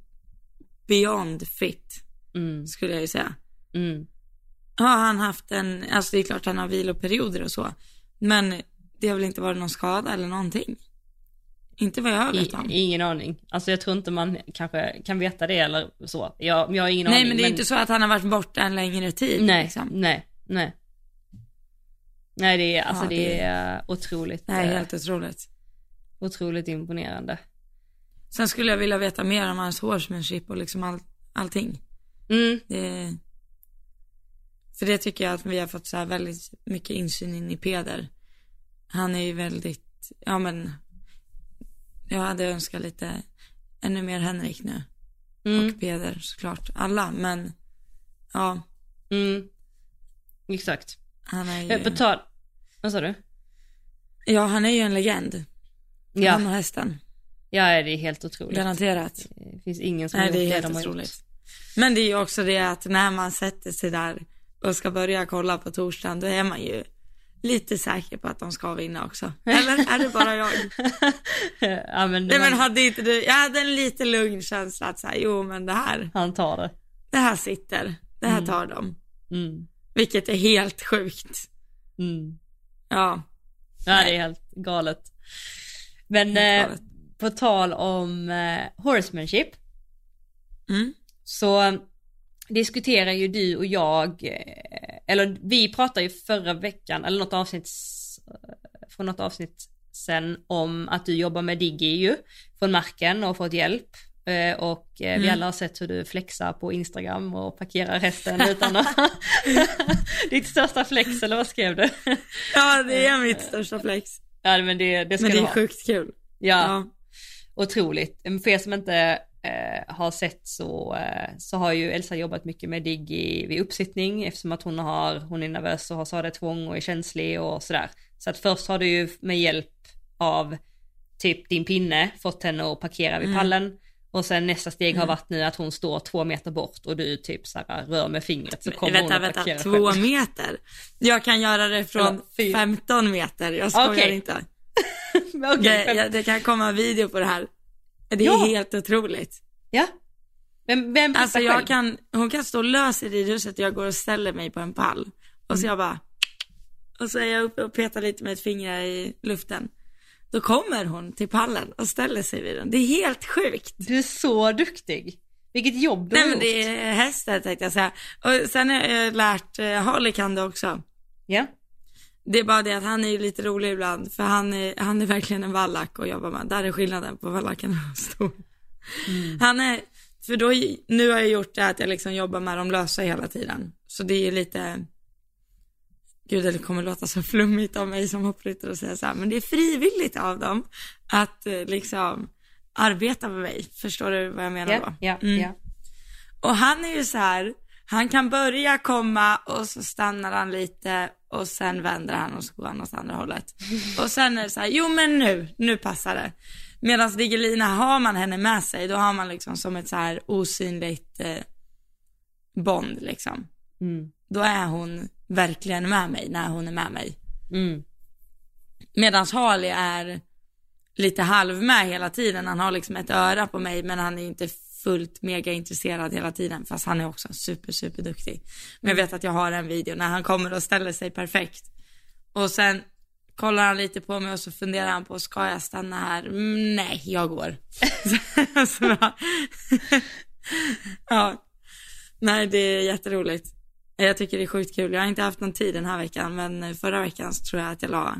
beyond fit, Mm, skulle jag ju säga. mm. Har han haft en, alltså det är klart han har viloperioder och så, men det har väl inte varit någon skada eller någonting? Inte vad jag vet om. ingen aning. Alltså jag tror inte man kanske kan veta det eller så. Jag, jag har ingen Nej aning. men det är inte så att han har varit borta en längre tid Nej, liksom. nej, nej. Nej det är, alltså Ja, det, det- är otroligt, Nej, eh, helt otroligt. otroligt imponerande. Sen skulle jag vilja veta mer om hans horsemanship och liksom all, allting. Mm, Det, för det tycker jag att vi har fått så här väldigt mycket insyn in i Peder. Han är ju väldigt, ja men, jag hade önskat lite, ännu mer Henrik nu. mm, Och Peder såklart, alla, men ja, mm. Exakt. han är Eh, På ju, tal, vad sa du? ja han är ju en legend. Ja, Han och hästen, ja det är helt otroligt. garanterat. Det finns ingen som Nej det är helt de har gjort. otroligt. Men det är ju också det att när man sätter sig där och ska börja kolla på torsdagen, då är man ju lite säker på att de ska vinna också. Eller är det bara jag? ja, men, Nej men hade inte du, jag hade en lite lugn känsla att säga, jo men det här, Han tar det. det här sitter, det här tar de. Mm. Vilket är helt sjukt. Mm. Ja. Ja, det är helt galet. Men Helt eh, galet. på tal om eh, horsemanship Mm. så diskuterar ju du och jag, eh, eller vi pratade ju förra veckan, eller något avsnitt, eh, från något avsnitt sen om att du jobbar med Diggi ju, från marken och fått hjälp. Eh, Och vi Mm. alla har sett hur du flexar på Instagram och parkerar hästen utan att... Ditt största flex eller vad skrev du? Ja det är mitt största flex. ja men det, det ska Men det är ha. sjukt kul. Ja, Ja. otroligt. För er som inte eh, har sett så, eh, så har ju Elsa jobbat mycket med Diggi vid uppsittning eftersom att hon, har, hon är nervös och har sadetvång och är känslig och sådär. Så att först har du ju med hjälp av typ din pinne fått henne att parkera vid Mm. pallen. Och sen nästa steg har varit nu att hon står två meter bort och du typ så här rör med fingret så kommer vänta, hon att vänta, parkera två själv. meter. Jag kan göra det från Eller fyra. 15 meter, jag skojar Okej. inte. Men okej, Det, vem- ja, det kan komma en video på det här. Det är Ja. helt otroligt. ja. Vem, vem Alltså jag själv? kan, hon kan stå lös i ridhuset och jag går och ställer mig på en pall. Och Mm. så jag bara, och så är jag uppe och petar lite med ett finger i luften. Då kommer hon till pallen och ställer sig vid den. Det är helt sjukt. Du är så duktig. Vilket jobb du Nej har men gjort. det är hästar tänkte jag säga. Och sen har jag lärt eh, Harley kan det också. Ja. Det är bara det att han är lite rolig ibland för han är, han är verkligen en vallack att jobba med. Där är skillnaden på vallacken och stor. Han är, för då, nu har jag gjort det att jag liksom jobbar med de lösa hela tiden. Så det är lite, gud det kommer låta så flummigt av mig som hoppryttare och säga så här, men det är frivilligt av dem att eh, liksom arbeta med mig. Förstår du vad jag menar Ja, då? ja, Mm. ja. Och han är ju så här, han kan börja komma och så stannar han lite och sen vänder han och så går han åt andra hållet. Och sen är det så här, jo men nu, nu passar det. Medan Digelina, har man henne med sig, då har man liksom som ett så här osynligt eh, bond liksom. Mm. Då är hon verkligen med mig när hon är med mig. Mm. Medan Harley är lite halv med hela tiden. Han har liksom ett öra på mig men han är inte fullt mega intresserad hela tiden. Fast han är också super, super duktig. Men jag vet att jag har en video när han kommer och ställer sig perfekt. Och sen kollar han lite på mig och så funderar han på, ska jag stanna här? Mm, nej, jag går. så, ja. Nej, det är jätteroligt. Jag tycker det är sjukt kul. Jag har inte haft någon tid den här veckan, men förra veckan så tror jag att jag la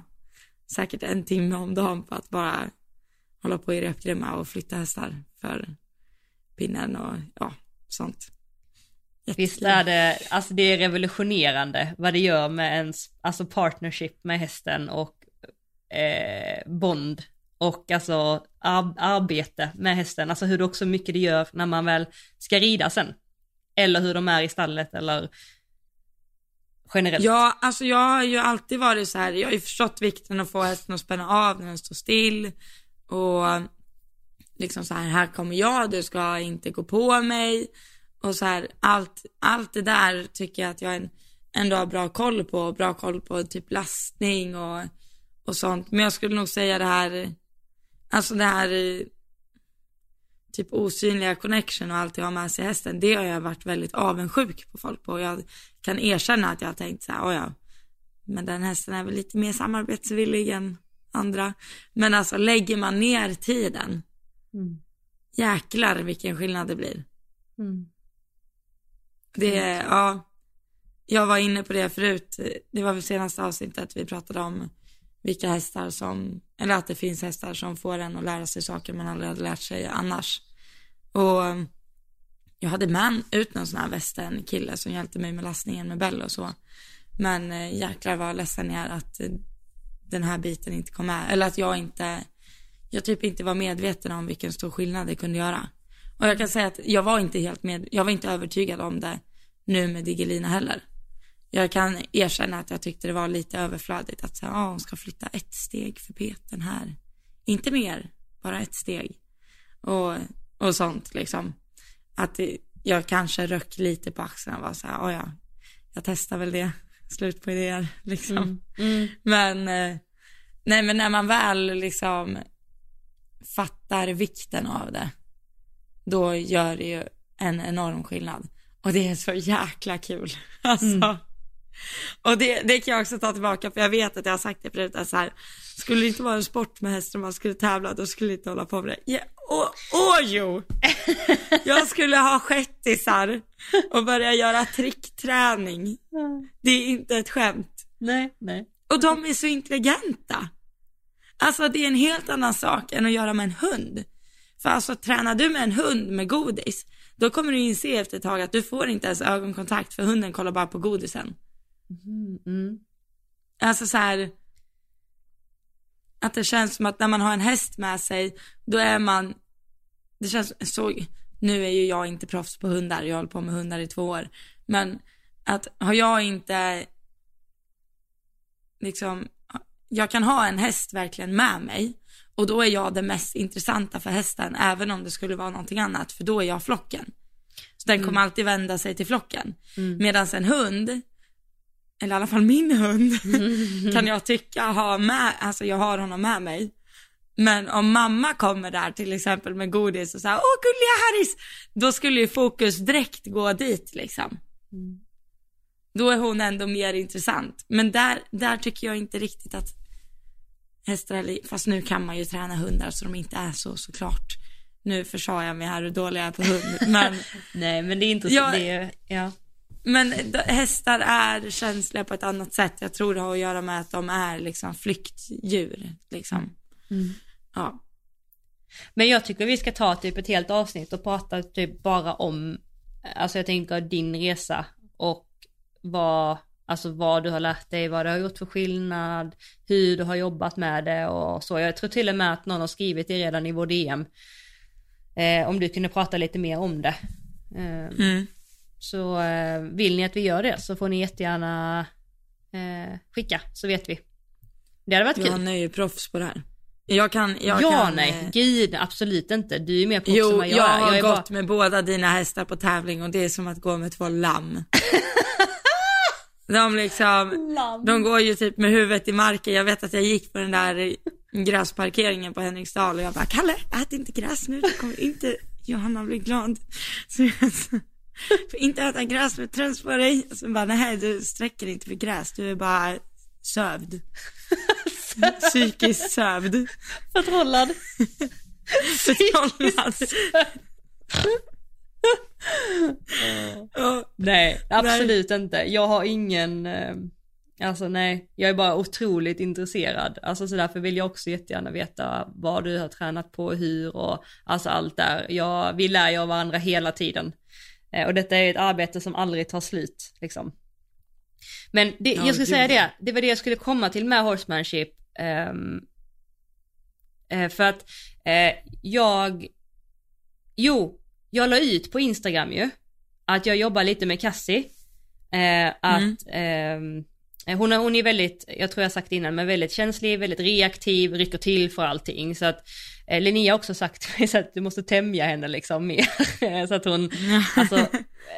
säkert en timme om dagen på att bara hålla på i repgrimma och flytta hästar för pinnen och ja, sånt. Visst Jättekul. är det, alltså det är revolutionerande vad det gör med ens, alltså partnership med hästen och eh, bond och alltså ar- arbete med hästen, alltså hur det också mycket det gör när man väl ska rida sen. Eller hur de är i stallet eller generellt. Ja, alltså jag har ju alltid varit så här, jag har ju förstått vikten att få hästen att spänna av när den står still och liksom så här, här kommer jag, du ska inte gå på mig och så här, allt, allt det där tycker jag att jag ändå har bra koll på, bra koll på typ lastning och, och sånt. Men jag skulle nog säga det här, alltså det här eh, typ osynliga connection och alltid ha med sig hästen, det har jag varit väldigt avundsjuk på folk på. Jag kan erkänna att jag har tänkt så här, "Oj, ja, men den hästen är väl lite mer samarbetsvillig än andra. Men alltså lägger man ner tiden, Mm. jäklar vilken skillnad det blir. Mm. Det ja, jag var inne på det förut, det var väl senaste avsnittet vi pratade om vilka hästar som, eller att det finns hästar som får en att lära sig saker man aldrig hade lärt sig annars. Och jag hade med ut någon sån här västern kille som hjälpte mig med lastningen med Bell och så. Men eh, jäklar vad ledsen jag är att eh, den här biten inte kom med, eller att jag inte, jag typ inte var medveten om vilken stor skillnad det kunde göra. Och jag kan säga att jag var inte helt med, jag var inte övertygad om det nu med Digelina heller. Jag kan erkänna att jag tyckte det var lite överflödigt att säga, ja hon ska flytta ett steg för peten här. Inte mer, bara ett steg. Och, och sånt liksom. Att det, jag kanske röck lite på axlarna och var så här, "Ja, ja, jag testar väl det. Slut på idéer liksom. Mm. Mm. Men, eh, nej men när man väl liksom fattar vikten av det, då gör det ju en enorm skillnad. Och det är så jäkla kul. Alltså. Mm. Och det, det kan jag också ta tillbaka, för jag vet att jag har sagt det förut, att så här, skulle det inte vara en sport med hästar man skulle tävla, då skulle jag inte hålla på med det. Ja, åh, åh jo! Jag skulle ha shettisar och börja göra trickträning. Det är inte ett skämt. Nej, nej. Och de är så intelligenta. Alltså det är en helt annan sak än att göra med en hund. För alltså tränar du med en hund med godis, då kommer du inse efter ett tag att du får inte ens ögonkontakt för hunden kollar bara på godisen. Mm, mm. Alltså så här. Att det känns som att när man har en häst med sig, då är man, det känns så, nu är ju jag inte proffs på hundar, jag har hållit på med hundar i två år. Men att har jag inte, liksom, jag kan ha en häst verkligen med mig och då är jag det mest intressanta för hästen, även om det skulle vara någonting annat, för då är jag flocken. Så den kommer alltid vända sig till flocken. Mm. Medan en hund, eller i alla fall min hund, kan jag tycka ha med, alltså jag har honom med mig. Men om mamma kommer där till exempel med godis och säger åh gulliga Harris, då skulle ju fokus direkt gå dit liksom. Mm. Då är hon ändå mer intressant. Men där, där tycker jag inte riktigt att hästar eller, fast nu kan man ju träna hundar så de inte är så såklart. Nu försade jag mig här hur dålig jag är på hund, men Nej, men det är intressant. Ja. Det är, ja. Men hästar är känsliga på ett annat sätt. Jag tror det har att göra med att de är liksom flyktdjur. Liksom. Mm. Ja. Men jag tycker vi ska ta typ ett helt avsnitt och prata typ bara om, alltså jag tänker din resa och vad, alltså vad du har lärt dig, vad du har gjort för skillnad, hur du har jobbat med det och så. Jag tror till och med att någon har skrivit det redan i vår DM. Eh, om du kunde prata lite mer om det. Eh, Mm. Så eh, vill ni att vi gör det så får ni jättegärna eh, skicka så vet vi. Det hade varit kul. Johanna är ju proffs på det här. Jag kan, jag ja, kan, nej, eh, gud absolut inte. Du är mer proffs än Jo, vad jag, jag, är. har Jag är gått bara... med båda dina hästar på tävling och det är som att gå med två lamm. de liksom, de går ju typ med huvudet i marken. Jag att jag gick på den där gräsparkeringen på Henriksdal och jag bara, Kalle, ät inte gräs nu, det kommer inte Johanna bli glad. Så jag får inte äta gräs med träns på dig. Så bara, nej du sträcker inte för gräs, du är bara sövd. Psykiskt sövd. Förtrollad. Förtrollad. Ja, Nej, absolut inte. Jag har ingen, eh, alltså nej, jag är bara otroligt intresserad. Alltså så därför vill jag också jättegärna veta vad du har tränat på, hur och alltså allt där. Jag, vi lär ju av varandra hela tiden. Eh, och detta är ett arbete som aldrig tar slut liksom. Men det, Ja, jag gud, säga det, det var det jag skulle komma till med horsemanship. eh, för att eh, jag, jo, jag la ut på Instagram ju, att jag jobbar lite med Cassie. Eh, att Mm. eh, hon, är, hon är väldigt, jag tror jag sagt det innan, men väldigt känslig, väldigt reaktiv, rycker till för allting. Så att eh, Linnea har också sagt till mig att du måste tämja henne liksom mer. så att hon, alltså,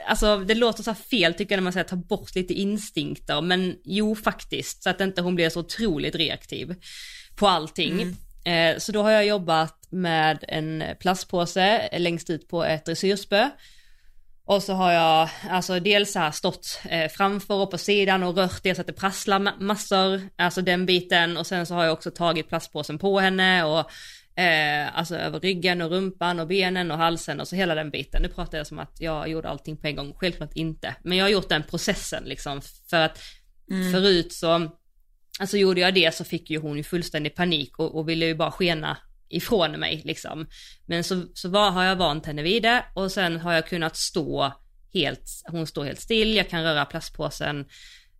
alltså det låter så fel tycker jag när man säger ta bort lite instinkter, men jo faktiskt, så att inte hon blir så otroligt reaktiv på allting. Eh, så då har jag jobbat med en plastpåse längst ut på ett dressyrspö. Och så har jag alltså dels så här stått eh, framför och på sidan och rört det så att det prasslar ma- massor, alltså den biten. Och sen så har jag också tagit plastpåsen på henne och eh, alltså över ryggen och rumpan och benen och halsen och så hela den biten. Nu pratar jag som att jag gjorde allting på en gång, självklart inte. Men jag har gjort den processen liksom för att förut så, alltså gjorde jag det så fick ju hon ju fullständig panik och, och ville ju bara skena ifrån mig liksom. Men så, så var, har jag vant henne vid det och sen har jag kunnat stå helt, hon står helt still, jag kan röra plastpåsen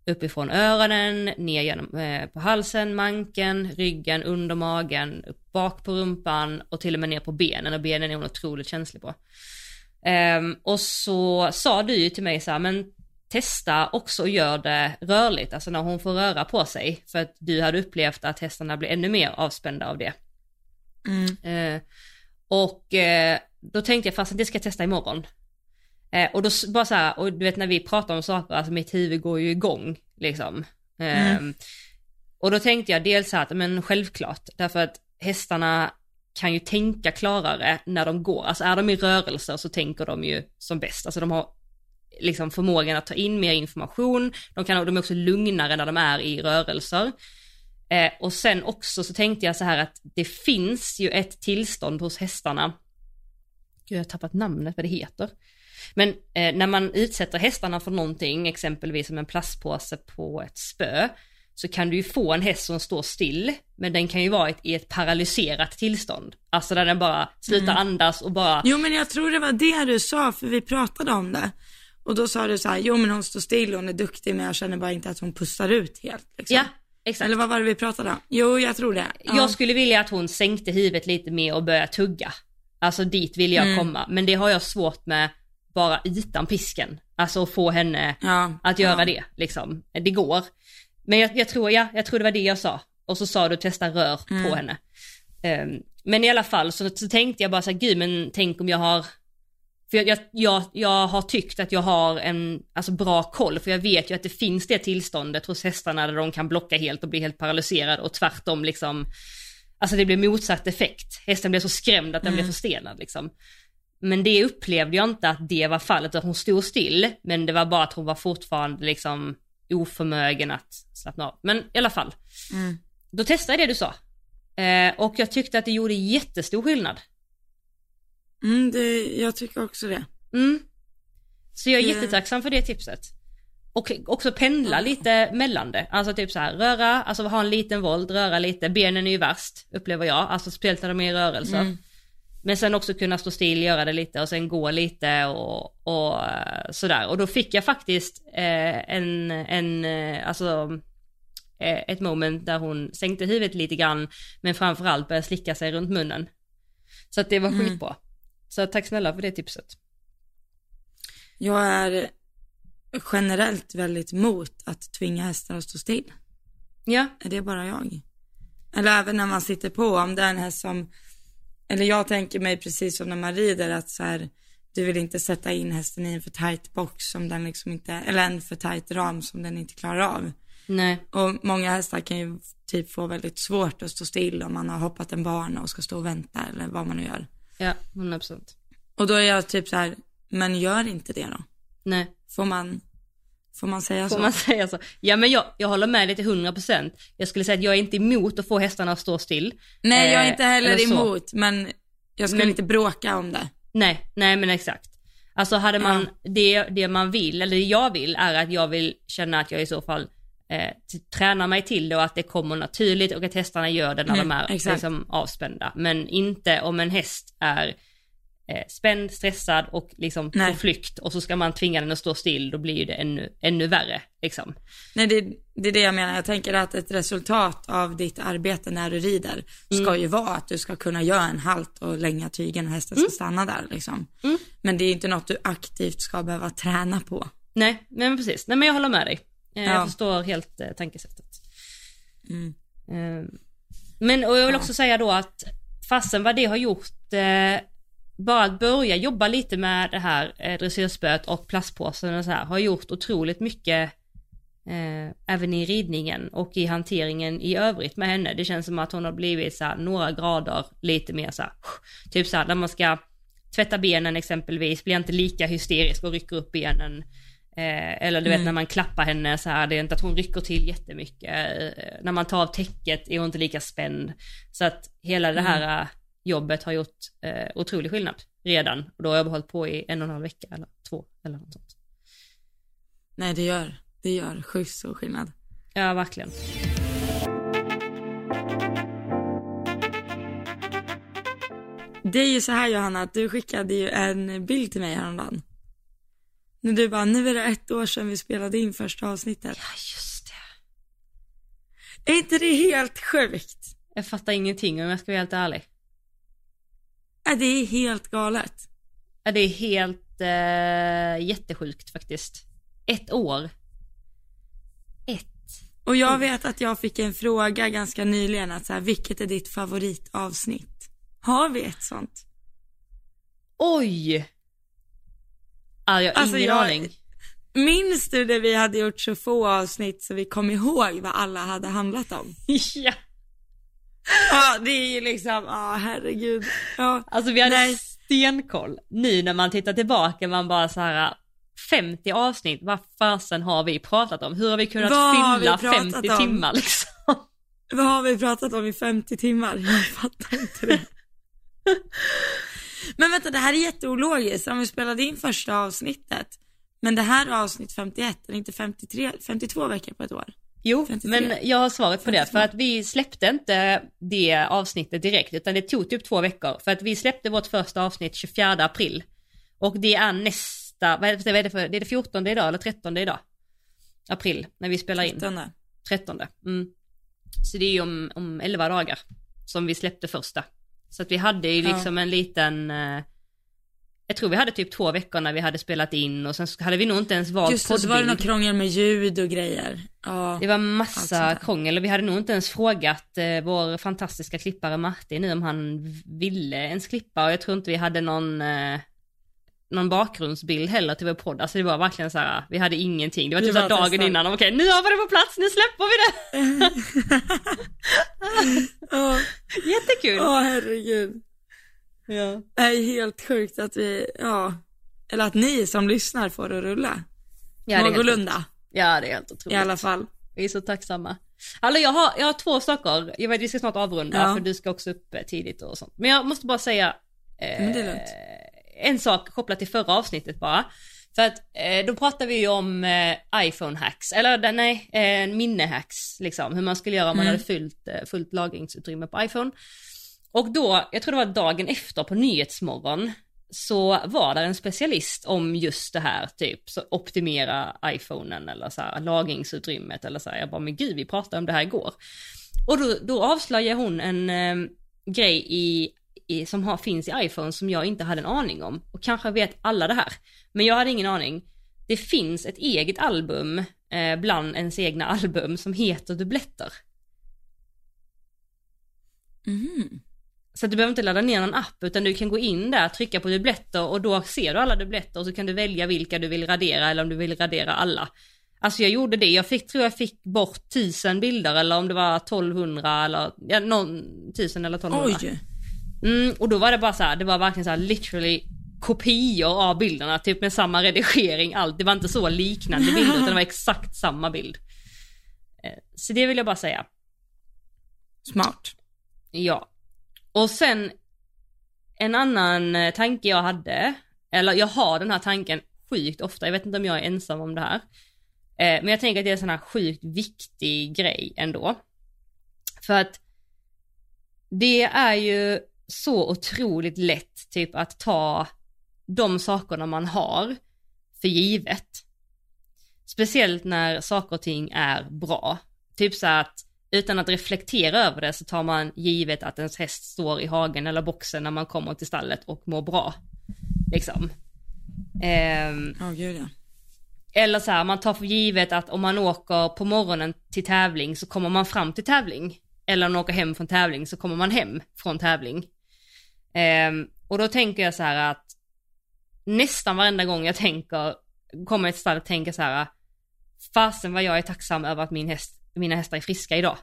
uppifrån öronen, ner genom, eh, på halsen, manken, ryggen, under magen, upp bak på rumpan och till och med ner på benen och benen är hon otroligt känslig på. Um, och så sa du ju till mig så här, men testa också och gör det rörligt, alltså när hon får röra på sig, för att du hade upplevt att hästarna blir ännu mer avspända av det. Mm. Eh, och eh, då tänkte jag fast att det ska jag testa imorgon. Eh, och då bara så här, och du vet när vi pratar om saker, alltså mitt huvud går ju igång liksom. Eh, Och då tänkte jag dels att, men självklart, därför att hästarna kan ju tänka klarare när de går. Alltså är de i rörelser så tänker de ju som bäst. Alltså de har liksom förmågan att ta in mer information, de, kan, de är också lugnare när de är i rörelser. Eh, och sen också så tänkte jag så här att det finns ju ett tillstånd hos hästarna, Gud jag har tappat namnet vad det heter. Men eh, när man utsätter hästarna för någonting, exempelvis som en plastpåse på ett spö, så kan du ju få en häst som står still, men den kan ju vara i ett paralyserat tillstånd. Alltså där den bara slutar andas och bara Jo men jag tror det var det du sa, för vi pratade om det. Och då sa du så här, jo men hon står still, hon är duktig, men jag känner bara inte att hon pustar ut helt. Liksom. Ja, exakt. Eller vad var det vi pratade om? Jo, jag tror det. Ja. Jag skulle vilja att hon sänkte huvudet lite mer och började tugga. Alltså dit vill jag Mm. komma, men det har jag svårt med bara utan pisken. Alltså att få henne ja. att göra ja. det liksom. Det går. Men jag, jag tror, ja, jag tror det var det jag sa. Och så sa du testa rör Mm. på henne. Ehm, men i alla fall så, så tänkte jag bara så här, gud men tänk om jag har för jag, jag, jag, jag har tyckt att jag har en alltså bra koll, för jag vet ju att det finns det tillståndet hos hästarna där de kan blocka helt och bli helt paralyserad och tvärtom liksom, alltså det blir motsatt effekt. Hästen blir så skrämd att den blir förstelnad liksom. Men det upplevde jag inte att det var fallet, att hon stod still, men det var bara att hon var fortfarande liksom oförmögen att slappna av. Men i alla fall, Mm. då testade jag det du sa. Eh, och jag tyckte att det gjorde jättestor skillnad. Mm, det, jag tycker också det. Mm. Så jag är jättetacksam för det tipset. Och också pendla lite mellan det. Alltså typ så här, röra, alltså ha en liten volt, röra lite. Benen är ju värst, upplever jag. Alltså speciellt när de är i rörelser. Mm. Men sen också kunna stå still, göra det lite och sen gå lite och, och eh, sådär. Och då fick jag faktiskt eh, en, en, eh, alltså eh, ett moment där hon sänkte huvudet lite grann, men framförallt började slicka sig runt munnen. Så att det var Mm. Så tack snälla för det tipset. Jag är generellt väldigt mot att tvinga hästar att stå still. Ja, Är det bara jag? Eller även när man sitter på, om det är en häst som, eller jag tänker mig precis som när man rider att så här, du vill inte sätta in hästen i en för tight box som den liksom inte, eller en för tight ram som den inte klarar av. nej, Och många hästar kan ju typ få väldigt svårt att stå still om man har hoppat en bana och ska stå och vänta eller vad man nu gör. Ja, 100%. Och då är jag typ så här, men gör inte det då. Nej, Får man, får man säga får så? man säga så? Ja men jag, jag håller med dig till 100%. Jag skulle säga att jag är inte emot att få hästarna att stå still. Nej, jag är Eh, inte heller emot, men jag skulle Men- inte bråka om det. Nej, nej men exakt. Alltså hade man, det, det man vill, eller det jag vill, är att jag vill känna att jag i så fall eh, tränar mig till och att det kommer naturligt och att hästarna gör det när Mm, de är exakt. liksom, avspända. Men inte om en häst är eh, spänd, stressad och liksom Nej. på flykt och så ska man tvinga den att stå still, då blir ju det ännu, ännu värre. Liksom. Nej, det, det är det jag menar. Jag tänker att ett resultat av ditt arbete när du rider ska Mm. ju vara att du ska kunna göra en halt och länga tygen och hästen ska stanna där liksom. Mm. Men det är inte något du aktivt ska behöva träna på. Nej, nej men precis. Nej men jag håller med dig. Eh, Ja. Jag förstår helt eh, tankesättet. Mm. Eh, men och jag vill Ja. också säga då att fasen vad det har gjort, eh, bara att börja jobba lite med det här eh, dressyrspöet och plastpåsen och så här, har gjort otroligt mycket eh, även i ridningen och i hanteringen i övrigt med henne. Det känns som att hon har blivit så här, några grader lite mer så här, typ så här när man ska tvätta benen exempelvis, blir inte lika hysterisk och rycker upp benen. Eh, eller du vet Mm. när man klappar henne så här, det är inte att hon rycker till jättemycket. Eh, när man tar av täcket är hon inte lika spänd. Så att hela det här eh, jobbet har gjort eh, otrolig skillnad redan. Och då har jag hållit på i en och en halv vecka eller två eller något sånt. Nej, det gör, det gör sjukt stor skillnad. Ja, verkligen. Det är ju så här Johanna, att du skickade ju en bild till mig häromdagen. När du bara, nu är det ett år sedan vi spelade in första avsnittet. Ja, just det. Är inte det helt sjukt? Jag fattar ingenting om jag ska vara helt ärlig. Ja, det är helt galet. Ja, det är helt eh, jättesjukt faktiskt. Ett år. Ett. Och jag vet att jag fick en fråga ganska nyligen att så här, vilket är ditt favoritavsnitt? Har vi ett sånt? Oj! Ah, jag har Alltså, ingen jag- aning. Minns du när vi hade gjort så få avsnitt så vi kom ihåg vad alla hade handlat om? ja. Ja, det är ju liksom, ja herregud. Ja. Alltså vi hade Nej. stenkoll. Nu när man tittar tillbaka man bara så här 50 avsnitt, vad fasen har vi pratat om? Hur har vi kunnat Vad vi fylla pratat 50 om? timmar liksom? Vad har vi pratat om i 50 timmar? Jag fattar inte det. Men vänta, det här är jätteologiskt. Om vi spelade in första avsnittet, men det här är avsnitt 51, är det inte 53, 52 veckor på ett år? Jo, 53. men jag har svaret på det 52. för att vi släppte inte det avsnittet direkt utan det tog typ två veckor för att vi släppte vårt första avsnitt 24 april och det är nästa, vad är det, vad är det för, det är det 14 idag eller 13 idag? April när vi spelar in. 13. 13. Mm. Så det är ju om, om 11 dagar som vi släppte första. Så att vi hade ju Ja. liksom en liten, eh, jag tror vi hade typ två veckor när vi hade spelat in och sen hade vi nog inte ens valt Just det, så var det något krångel med ljud och grejer. Ja. Det var massa krångel och vi hade nog inte ens frågat eh, vår fantastiska klippare Martin nu om han ville ens klippa och jag tror inte vi hade någon, eh, någon bakgrundsbild heller till vår podd. Alltså det var verkligen så här, vi hade ingenting. Det var typ så här bara dagen testade. innan, okej nu har vi det på plats, nu släpper vi det! Ja, Jättekul! Åh herregud. Ja. Det är helt sjukt att vi, ja, eller att ni som lyssnar får det rulla. Ja, helt, Någorlunda ja, det är helt i otroligt. alla fall. Vi är så tacksamma. Alltså jag har, jag har två saker, jag vet vi ska snart avrunda Ja. för du ska också upp eh, tidigt och sånt. Men jag måste bara säga eh, Men det är lugnt. En sak kopplat till förra avsnittet bara. För att eh, då pratade vi ju om eh, iPhone hacks, eller nej, eh, minnehacks liksom. Hur man skulle göra om man Mm. hade fullt, eh, fullt lagringsutrymme på iPhone. Och då, jag tror det var dagen efter på Nyhetsmorgon, så var det en specialist om just det här, typ så optimera iPhonen eller så här, lagringsutrymmet eller så här. Jag bara, men gud vi pratade om det här igår. Och då, då avslöjar hon en eh, grej i, i, som har, finns i iPhone som jag inte hade en aning om. Och kanske vet alla det här. Men jag hade ingen aning. Det finns ett eget album eh, bland ens egna album som heter dubbletter. Mhm. Så du behöver inte ladda ner någon app utan du kan gå in där, trycka på dubbletter och då ser du alla dubbletter och så kan du välja vilka du vill radera eller om du vill radera alla. Alltså jag gjorde det, jag fick, tror jag fick bort tusen bilder eller om det var 1200 eller, ja någon, tusen eller 1200. Oj. Mm, och då var det bara så här, det var verkligen så här literally kopior av bilderna, typ med samma redigering, allt. Det var inte så liknande bilder utan det var exakt samma bild. Eh, Så det vill jag bara säga. Smart. Ja. Och sen en annan eh, tanke jag hade, eller jag har den här tanken sjukt ofta, jag vet inte om jag är ensam om det här. Eh, men jag tänker att det är en sån här sjukt viktig grej ändå. För att det är ju så otroligt lätt typ att ta de sakerna man har för givet. Speciellt när saker och ting är bra. Typ så att utan att reflektera över det så tar man givet att ens häst står i hagen eller boxen när man kommer till stallet och mår bra. Liksom. Ehm, Ja, gud ja. eller så här, man tar för givet att om man åker på morgonen till tävling så kommer man fram till tävling. Eller om man åker hem från tävling så kommer man hem från tävling. Ehm, och då tänker jag så här att nästan varenda gång jag tänker, kommer ett stall och tänker så här, fasen vad jag är tacksam över att min häst, mina hästar är friska idag.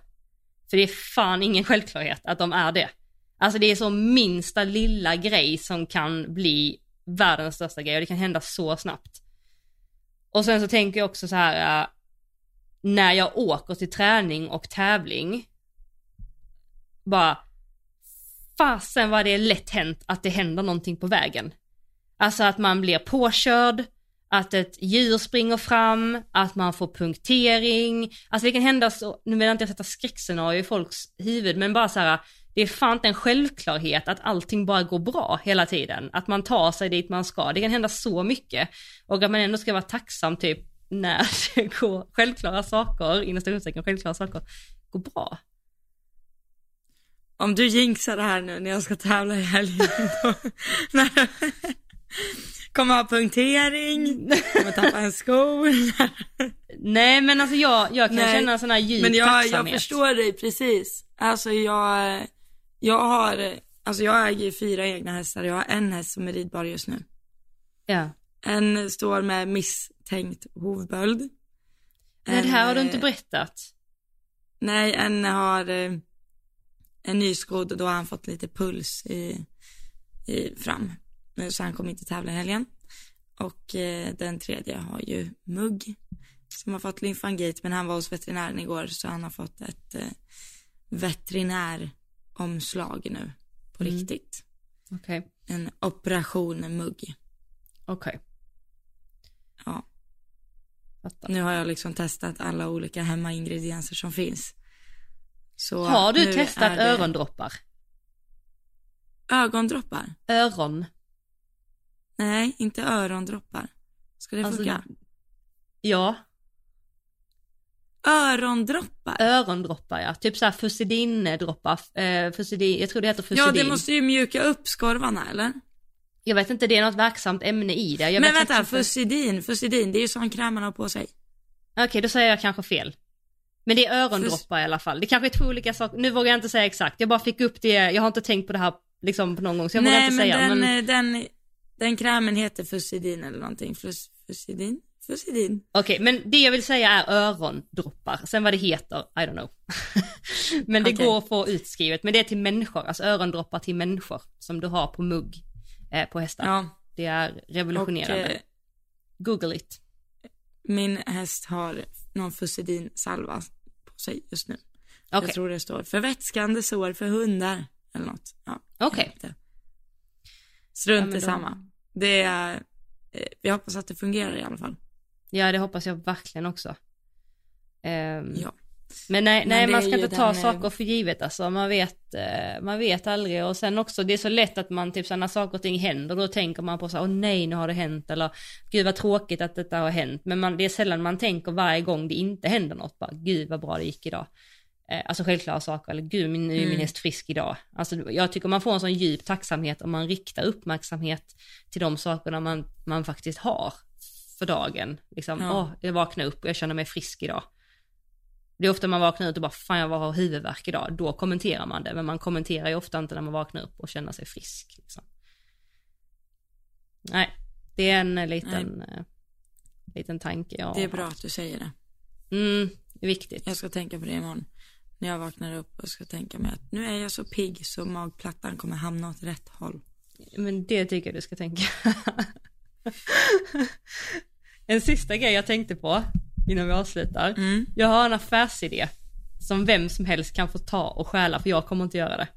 För det är fan ingen självklarhet att de är det. Alltså det är så minsta lilla grej som kan bli världens största grej och det kan hända så snabbt. Och sen så tänker jag också så här, när jag åker till träning och tävling, bara, fasen vad det är lätt hänt att det händer någonting på vägen. Alltså att man blir påkörd, att ett djur springer fram, att man får punktering. Alltså det kan hända så, nu vill jag inte sätta skräckscenario i folks huvud, men bara så här, det är fan inte en självklarhet att allting bara går bra hela tiden. Att man tar sig dit man ska. Det kan hända så mycket. Och att man ändå ska vara tacksam typ när det går självklara saker, inom självklara saker, går bra. Om du jinxar det här nu när jag ska tävla i helgen då, när, kommer ha punktering, kommer tappa en sko. Nej men alltså jag, jag kan Nej, känna sån här djup Men jag, jag förstår dig precis. Alltså jag, jag har, alltså jag äger fyra egna hästar. Jag har en häst som är ridbar just nu. Ja. En står med misstänkt hovböld. Nej, det här har du En, inte eh, berättat. Nej, en har eh, en nyskodd och då har han fått lite puls i, i fram. Men Så han kommer inte tävla i helgen. Och eh, den tredje har ju mugg som har fått lymfangit men han var hos veterinären igår så han har fått ett eh, veterinäromslag nu på Mm. riktigt. Okej, En operation mugg. okej. Ja, Fattar. nu har jag liksom testat alla olika hemmaingredienser som finns. Så Har du testat det örondroppar? Ögondroppar? Öron? Nej, inte örondroppar. Ska det Alltså, funka? Ja, Örondroppar? örondroppar ja. Typ såhär fusidin-droppar. Eh, fusidin, jag tror det heter fusidin. Ja, det måste ju mjuka upp skorvarna, eller? Jag vet inte, det är något verksamt ämne i det. Jag Men vänta, inte- fusidin, fusidin, det är ju sån kräm man har på sig. Okej, då säger jag kanske fel. Men det är örondroppar i alla fall. Det kanske är två olika saker. Nu vågar jag inte säga exakt. Jag bara fick upp det. Jag har inte tänkt på det här liksom på någon gång så jag vågar Nej, inte men säga. den, men eh, den, den krämen heter fusidin eller någonting. Fus, fusidin? Fusidin? okej, men det jag vill säga är örondroppar. Sen vad det heter, I don't know. men det Okej. går att få utskrivet. Men det är till människor, alltså örondroppar till människor som du har på mugg eh, på hästar. Ja. Det är Och revolutionerande. eh, Google it. min häst har någon fusidin-salva på sig just nu. Okej, Jag tror det står förvätskande sår för hundar eller något. Ja, Okej. jag. Ja, Strunt i då- samma. Det är, eh, vi hoppas att det fungerar i alla fall. ja det hoppas jag verkligen också. Ehm, Ja. Men nej, Men nej det man ska inte ta den, saker för givet alltså. Man vet, eh, man vet aldrig och sen också det är så lätt att man typ så när saker och ting händer då tänker man på så åh nej nu har det hänt eller gud vad tråkigt att detta har hänt. Men man, det är sällan man tänker varje gång det inte händer något bara gud vad bra det gick idag. Eh, alltså självklara saker eller gud min, nu är min Mm. häst frisk idag. Alltså jag tycker man får en sån djup tacksamhet om man riktar uppmärksamhet till de sakerna man, man faktiskt har för dagen. Liksom, åh Ja. jag vaknar upp och jag känner mig frisk idag. Det är ofta man vaknar ut och bara, fan jag har huvudvärk idag. Då kommenterar man det, men man kommenterar ju ofta inte när man vaknar upp och känner sig frisk. Liksom. Nej, det är en eh, liten, eh, liten tanke jag Det är bra att du säger det. Mm, det är viktigt. Jag ska tänka på det imorgon. När jag vaknar upp och ska tänka mig att nu är jag så pigg så magplattan kommer hamna åt rätt håll. Men det tycker jag du ska tänka. en sista grej jag tänkte på innan vi avslutar. Mm. Jag har en affärsidé som vem som helst kan få ta och stjäla för jag kommer inte göra det.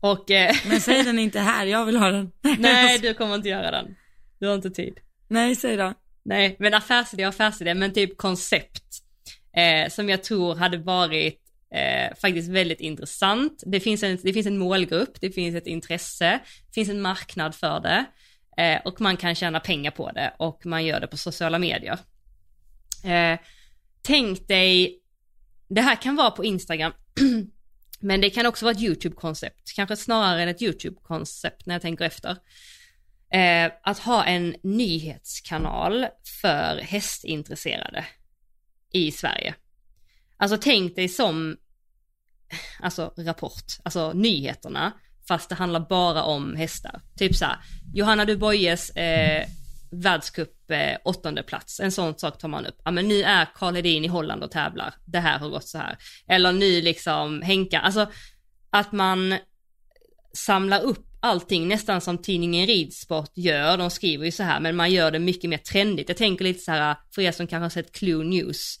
Och eh, Men säg den inte här, jag vill ha den. nej du kommer inte göra den. Du har inte tid. Nej, säg då. Nej, men affärsidé och affärsidé, men typ koncept. Eh, som jag tror hade varit eh, faktiskt väldigt intressant. Det finns, en, det finns en målgrupp, det finns ett intresse, det finns en marknad för det. Eh, och man kan tjäna pengar på det och man gör det på sociala medier. Eh, tänk dig, det här kan vara på Instagram, men det kan också vara ett YouTube-koncept, kanske snarare än ett YouTube-koncept när jag tänker efter. Eh, att ha en nyhetskanal för hästintresserade i Sverige. Alltså tänk dig som, alltså Rapport, alltså nyheterna, fast det handlar bara om hästar. Typ så här, Johanna Dubois eh, världscup eh, åttonde plats, en sån sak tar man upp. Ja men nu är Karl Hedin i Holland och tävlar, det här har gått så här. Eller nu liksom Henka, alltså att man samlar upp allting nästan som tidningen Ridsport gör, de skriver ju så här men man gör det mycket mer trendigt. Jag tänker lite så här för er som kanske har sett Clue News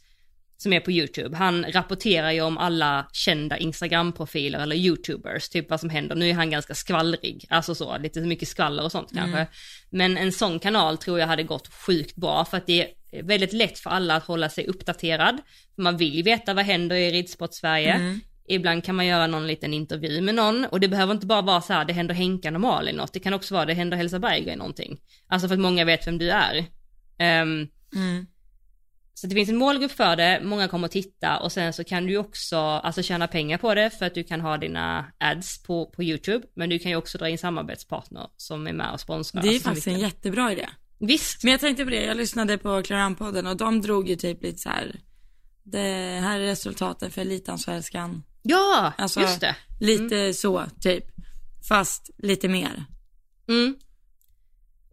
som är på YouTube, han rapporterar ju om alla kända Instagram-profiler eller YouTubers, typ vad som händer. Nu är han ganska skvallrig, alltså så, lite mycket skvaller och sånt kanske. Men en sån kanal tror jag hade gått sjukt bra för att det är väldigt lätt för alla att hålla sig uppdaterad. Man vill ju veta vad händer i ridsport Sverige. Mm. Ibland kan man göra någon liten intervju med någon och det behöver inte bara vara så här, det händer Henkan och Malin något. Det kan också vara, det händer Helsa Berggren någonting. Alltså för att många vet vem du är. Ehm, Mm. Så det finns en målgrupp för det, många kommer att titta och sen så kan du också alltså tjäna pengar på det för att du kan ha dina ads på, på YouTube. Men du kan ju också dra in samarbetspartner som är med och sponsrar. Det är alltså, faktiskt en jättebra idé. Visst, Men jag tänkte på det, jag lyssnade på Claran-podden och de drog ju typ lite så här. Det här är resultaten för Elitansvenskan. ja, Alltså- just det. Lite så, typ. Fast lite mer. Mm.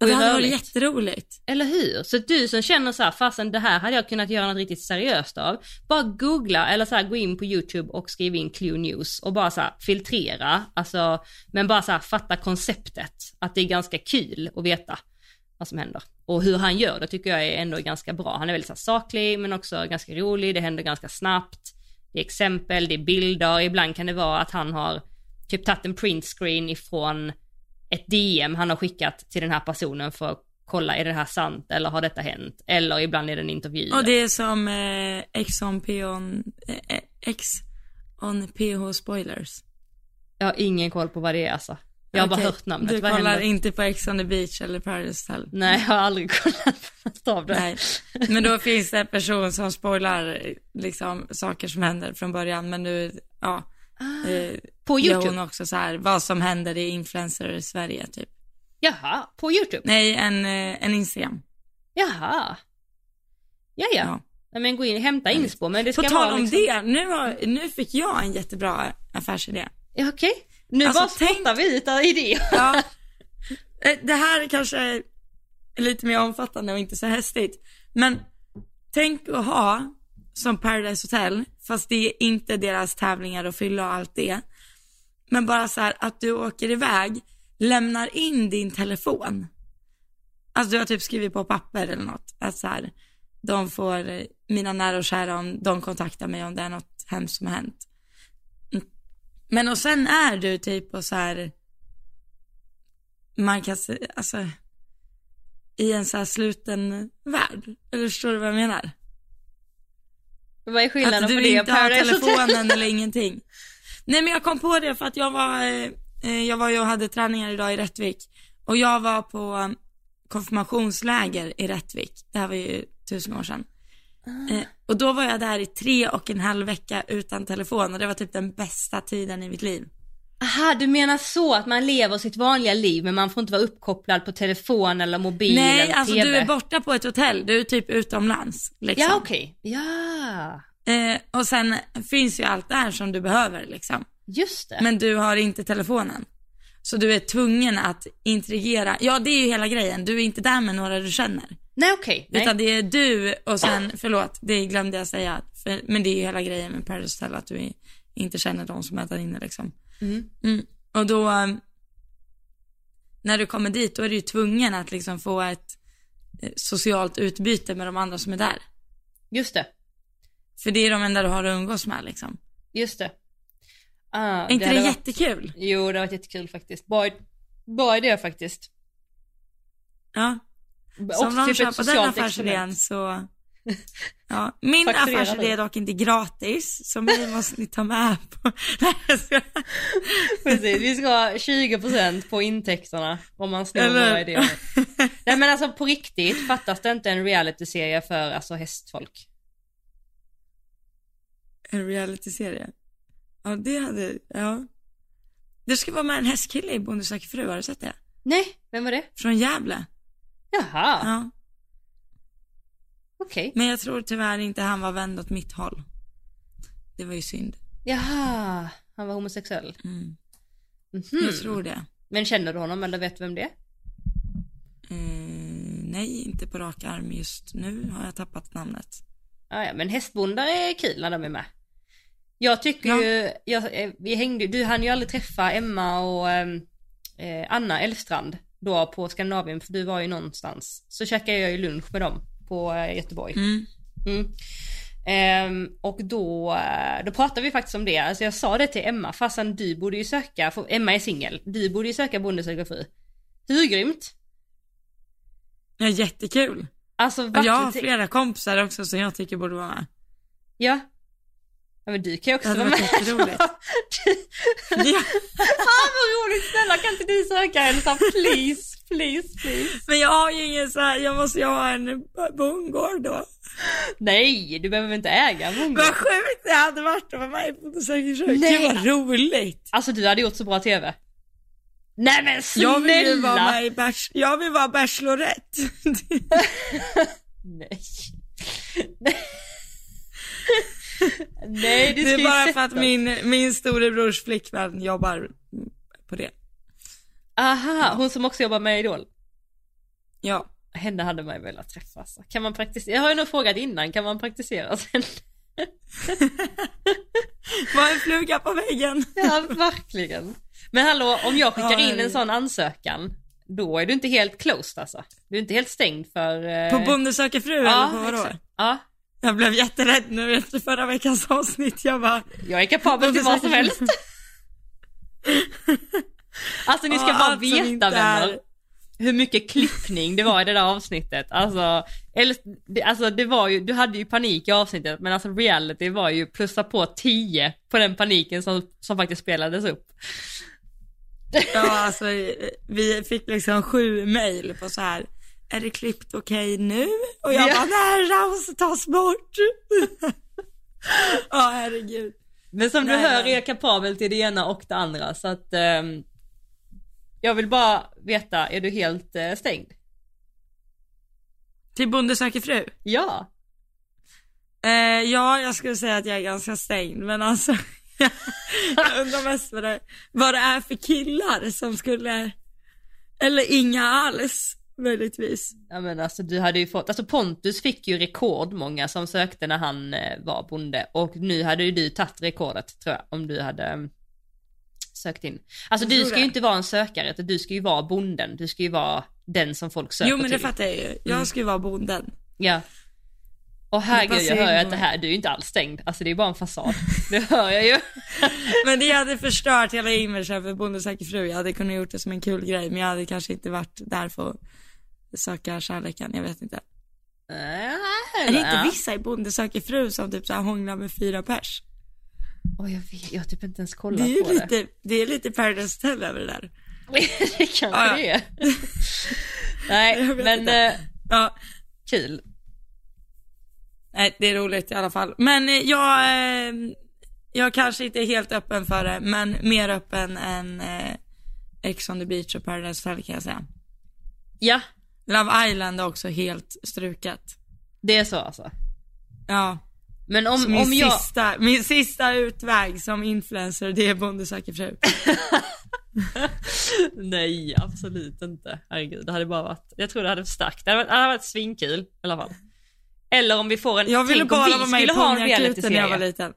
Det är hade varit jätteroligt. Eller hur? Så du som känner så här, fasen det här hade jag kunnat göra något riktigt seriöst av. Bara googla eller så här, gå in på YouTube och skriv in Clue News och bara så här, filtrera, alltså, men bara så här, fatta konceptet. Att det är ganska kul att veta vad som händer. Och hur han gör det tycker jag är ändå ganska bra. Han är väldigt så här, saklig men också ganska rolig, det händer ganska snabbt. Det är exempel, det är bilder, ibland kan det vara att han har typ tagit en printscreen ifrån ett DM han har skickat till den här personen för att kolla, är det här sant eller har detta hänt? Eller ibland är det en intervju. Och det är som eh, X on P on, eh, X on PH spoilers. Jag har ingen koll på vad det är alltså. Jag har bara Okej, hört namnet. Du vad kollar händer? inte på X on the beach eller Paradise Hotel? Nej, jag har aldrig kollat på något av det. Nej, men då finns det en person som spoilar liksom saker som händer från början, men nu, ja. Eh, På gör YouTube? hon också så här, vad som händer i influencer i Sverige typ. Jaha, på YouTube? Nej, en, eh, en Instagram. Jaha. Ja, ja. Ja. Men gå in, hämta inspo, men det ska På tal om liksom... det, nu, har, nu fick jag en jättebra affärsidé. Ja, okej. Nu Alltså, bara tänk- spottar vi ut idéer. Ja. Eh, Det här kanske är lite mer omfattande och inte så hästigt. Men tänk att ha som Paradise Hotel, fast det är inte deras tävlingar och fylla och allt det. Men bara så här att du åker iväg, lämnar in din telefon. Alltså du har typ skrivit på papper eller något. Att så här, de får, mina nära och kära om de kontaktar mig om det är något hemskt som har hänt. Mm. Men och sen är du typ på så här man kan se, alltså i en så här sluten värld. Eller förstår du vad jag menar? Vad är skillnaden Att på du det och inte har telefonen eller ingenting. Nej men jag kom på det för att jag var, eh, eh, jag var och hade träningar idag i Rättvik. Och jag var på eh, konfirmationsläger i Rättvik. Det här var ju tusen år sedan. Eh, och då var jag där i tre och en halv vecka utan telefon och det var typ den bästa tiden i mitt liv. Aha, du menar så att man lever sitt vanliga liv men man får inte vara uppkopplad på telefon eller mobil Nej, eller alltså TV? du är borta på ett hotell, du är typ utomlands. Liksom. Ja, okej. Ja, Eh, och sen finns ju allt där som du behöver liksom. just det. Men du har inte telefonen. Så du är tvungen att interagera. Ja, det är ju hela grejen. Du är inte där med några du känner. Nej, okej. Nej. Utan det är du och sen, förlåt, det glömde jag säga. För, men det är ju hela grejen med Paradise Hotel, att du är, inte känner de som är där inne liksom. Mm. Mm. Och då, eh, när du kommer dit, då är du ju tvungen att liksom få ett eh, socialt utbyte med de andra som är där. Just det, För det är de enda du har att umgås med liksom. just det. Ah, Är inte det, hade varit- jättekul? Jo, det har varit jättekul faktiskt. Bra, bra idé faktiskt. Ja. Så om någon typ köper den affärsidén så... Ja. Min affärsidé är dock inte gratis, så mig måste ni ta med på... Precis, vi ska ha 20% på intäkterna om man snor Eller- våra idéer. Nej men alltså på riktigt, fattas det inte en realityserie för alltså hästfolk? En realityserie. Ja, det hade... Ja. Det ska vara med en hästkille i Bonde fru, har du sett det? Nej, vem var det? Från Gävle. Jaha, Ja. Okej. Men jag tror tyvärr inte han var vänd åt mitt håll. Det var ju synd. Jaha, han var homosexuell. Mm. Mhm. Jag tror det. Men känner du honom eller vet du vem det är? Eh, nej, inte på rak arm just nu har jag tappat namnet. Ah, ja, men hästbondar är kul när de är med. Jag tycker Ja. ju, jag, eh, vi hängde, du hann ju aldrig träffa Emma och ehm, eh, Anna Elfstrand då på Skandinavien, för du var ju någonstans. Så käkade jag ju lunch med dem på eh, Göteborg. Mm. Mm. Ehm, och då, eh, då pratade vi faktiskt om det, alltså jag sa det till Emma, fastän du borde ju söka, för Emma är singel, du borde ju söka Bonde söker fru. Hur grymt? Ja, jättekul. Alltså jag har flera kompisar också som jag tycker borde vara med. Ja. Ja men du kan ju också Det hade vara med. varit jätteroligt. Ja. ah vad roligt, snälla kan inte du söka Elsa? Please, please, please. Men jag har ju ingen så här, jag måste ju ha en bondgård då. Nej, du behöver inte äga en bondgård. Vad sjukt det hade varit att vara med på söker fru. Nej. Gud vad roligt. Alltså du hade gjort så bra TV. Nej men snälla! Jag vill ju vara med i bärs, jag vill vara Bachelorette. Nej. Nej, det ska är bara för att min, min storebrors flickvän jobbar på det. Aha, hon som också jobbar med Idol. Ja. Henne hade man ju velat träffa alltså. Kan man praktisera? Jag har ju nog frågat innan, kan man praktisera sen? Var en fluga på väggen. Ja, verkligen. Men hallå, om jag skickar Ja, in en sån ansökan, då är du inte helt closed alltså. Du är inte helt stängd för... eh, På Bonde söker fru eller på vadå? exakt. Ja, Jag blev jätterädd nu efter förra veckans avsnitt. Jag bara, jag är kapabel till vad som helst. Alltså ni ska Ja, bara allt som veta inte vänner, hur mycket klippning det var i det där avsnittet. Alltså, eller, alltså det var ju, du hade ju panik i avsnittet men alltså reality var ju plussa på 10 på den paniken som, som faktiskt spelades upp. ja alltså vi fick liksom sju mail på så här. Är det klippt okej nu? Och jag Ja. bara, nej, Raus tas bort. Ja, herregud. Men som du Nej, hör är jag kapabel till det ena och det andra så att ehm, jag vill bara veta, är du helt eh, stängd? Till Bonde söker fru? Ja. Eh, ja, jag skulle säga att jag är ganska stängd, men alltså jag undrar mest vad det, vad det är för killar som skulle, eller inga alls möjligtvis. Ja men alltså du hade ju fått, alltså Pontus fick ju rekordmånga som sökte när han eh, var bonde och nu hade ju du tagit rekordet tror jag om du hade mm, sökt in. Alltså du ska det. ju inte vara en sökare, utan du ska ju vara bonden, du ska ju vara den som folk söker Jo men det till. fattar jag ju, jag ska ju vara bonden. Ja. Och herregud jag hör ju att det här, du är ju inte alls stängd, alltså det är bara en fasad. Det hör jag ju. Men det hade förstört hela imagen för Bonde söker fru, jag hade kunnat gjort det som en kul grej, men jag hade kanske inte varit där för att söka kärleken, jag vet inte. Är det inte vissa i Bonde söker fru som typ så här hånglar med fyra pers? Oj jag vet, jag har typ inte ens kollat Det är på det. lite, det är lite Paradise Hotel över det där. det kanske ja. det är. Nej men eh, Ja, kul. nej det är roligt i alla fall. Men eh, jag, eh, jag kanske inte är helt öppen för det, men mer öppen än Ex on the beach och Paradise Hotel kan jag säga. Ja, Love Island är också helt struket. det är så alltså. Ja, Men så om, min, om jag... sista, min sista utväg som influencer, det är Bonde söker fru. Nej, absolut inte. Herregud, det hade bara varit, jag tror det hade förstärkt. Det hade varit, det hade varit svinkul i alla fall. Eller om vi får en, Jag ville tänk om bara vi vara med i skulle ha en när jag var realityserie. liten.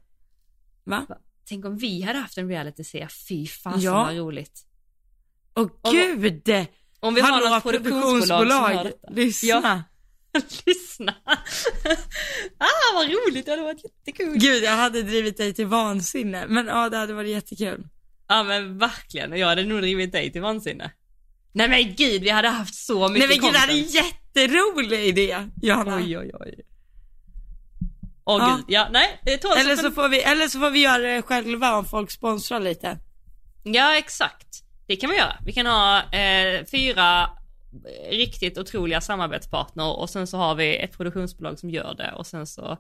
Va? Tänk om vi hade haft en realityserie, fy fasen Ja. vad roligt. Åh gud! Om vi har något produktionsbolag som hör detta. lyssna. Lyssna. ah vad roligt, det hade varit jättekul. Gud, jag hade drivit dig till vansinne, men ja, det hade varit jättekul. Ja men verkligen, och jag hade nog drivit dig till vansinne. Nej men gud, vi hade haft så Nej mycket men gud, det är en jätterolig idé, Johanna. Oj oj oj. Åh Ja. gud, ja nej, Eller så, får vi, eller så får vi göra det själva om folk sponsrar lite. Ja exakt, det kan vi göra. Vi kan ha eh, fyra riktigt otroliga samarbetspartner och sen så har vi ett produktionsbolag som gör det och sen så,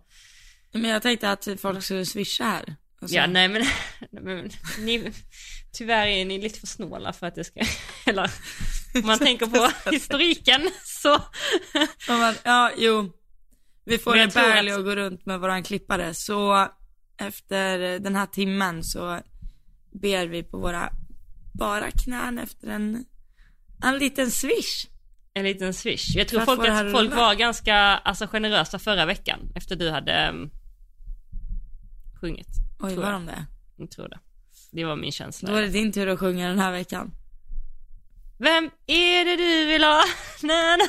Men jag tänkte att folk skulle swisha här. Och ja nej men, men ni, tyvärr är ni lite för snåla för att det ska, eller om man tänker på historiken så, man, ja, jo. Vi får tror barely att- att gå runt med våran klippare, så efter den här timmen så ber vi på våra bara knän efter en, en liten swish. en liten swish. Jag tror folk, att folk var ganska alltså, generösa förra veckan efter du hade um, sjungit. Oj, var de det? Jag tror det. Det var min känsla. Då är det din tur att sjunga den här veckan. Vem är det du vill ha? Na, na.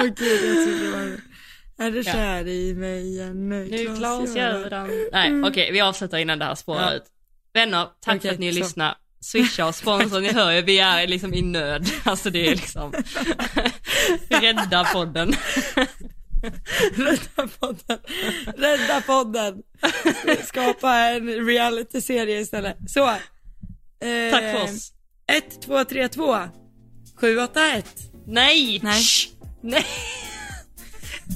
Åh gud, jag tycker det var... Är du Ja. kär i mig än Nu Klas-Göran. Nej Mm. okej, vi avslutar innan det här spårar Ja. ut. Vänner, tack Okej, för att ni så. lyssnar. Swisha och sponsra, ni hör ju, vi är liksom i nöd. Alltså det är liksom, rädda podden. Rädda podden. Rädda podden. Skapa en reality-serie istället. Så. Eh, Tack för oss. 1, 2, 3, 2. 7, 8, 1. Nej! Nej. Shh. Nej!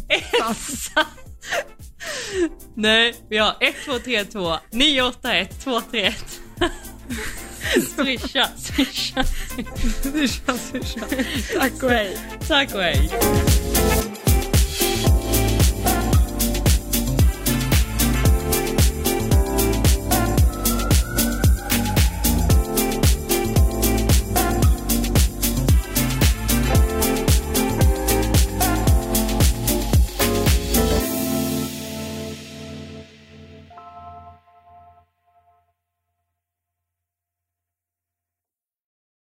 Elsa! Nej, vi har 1, 2, 3, 2, 9, 8, 1, 2, 3, 1. Swisha, swisha. Swisha, swisha. Tack och hej. Tack och hej.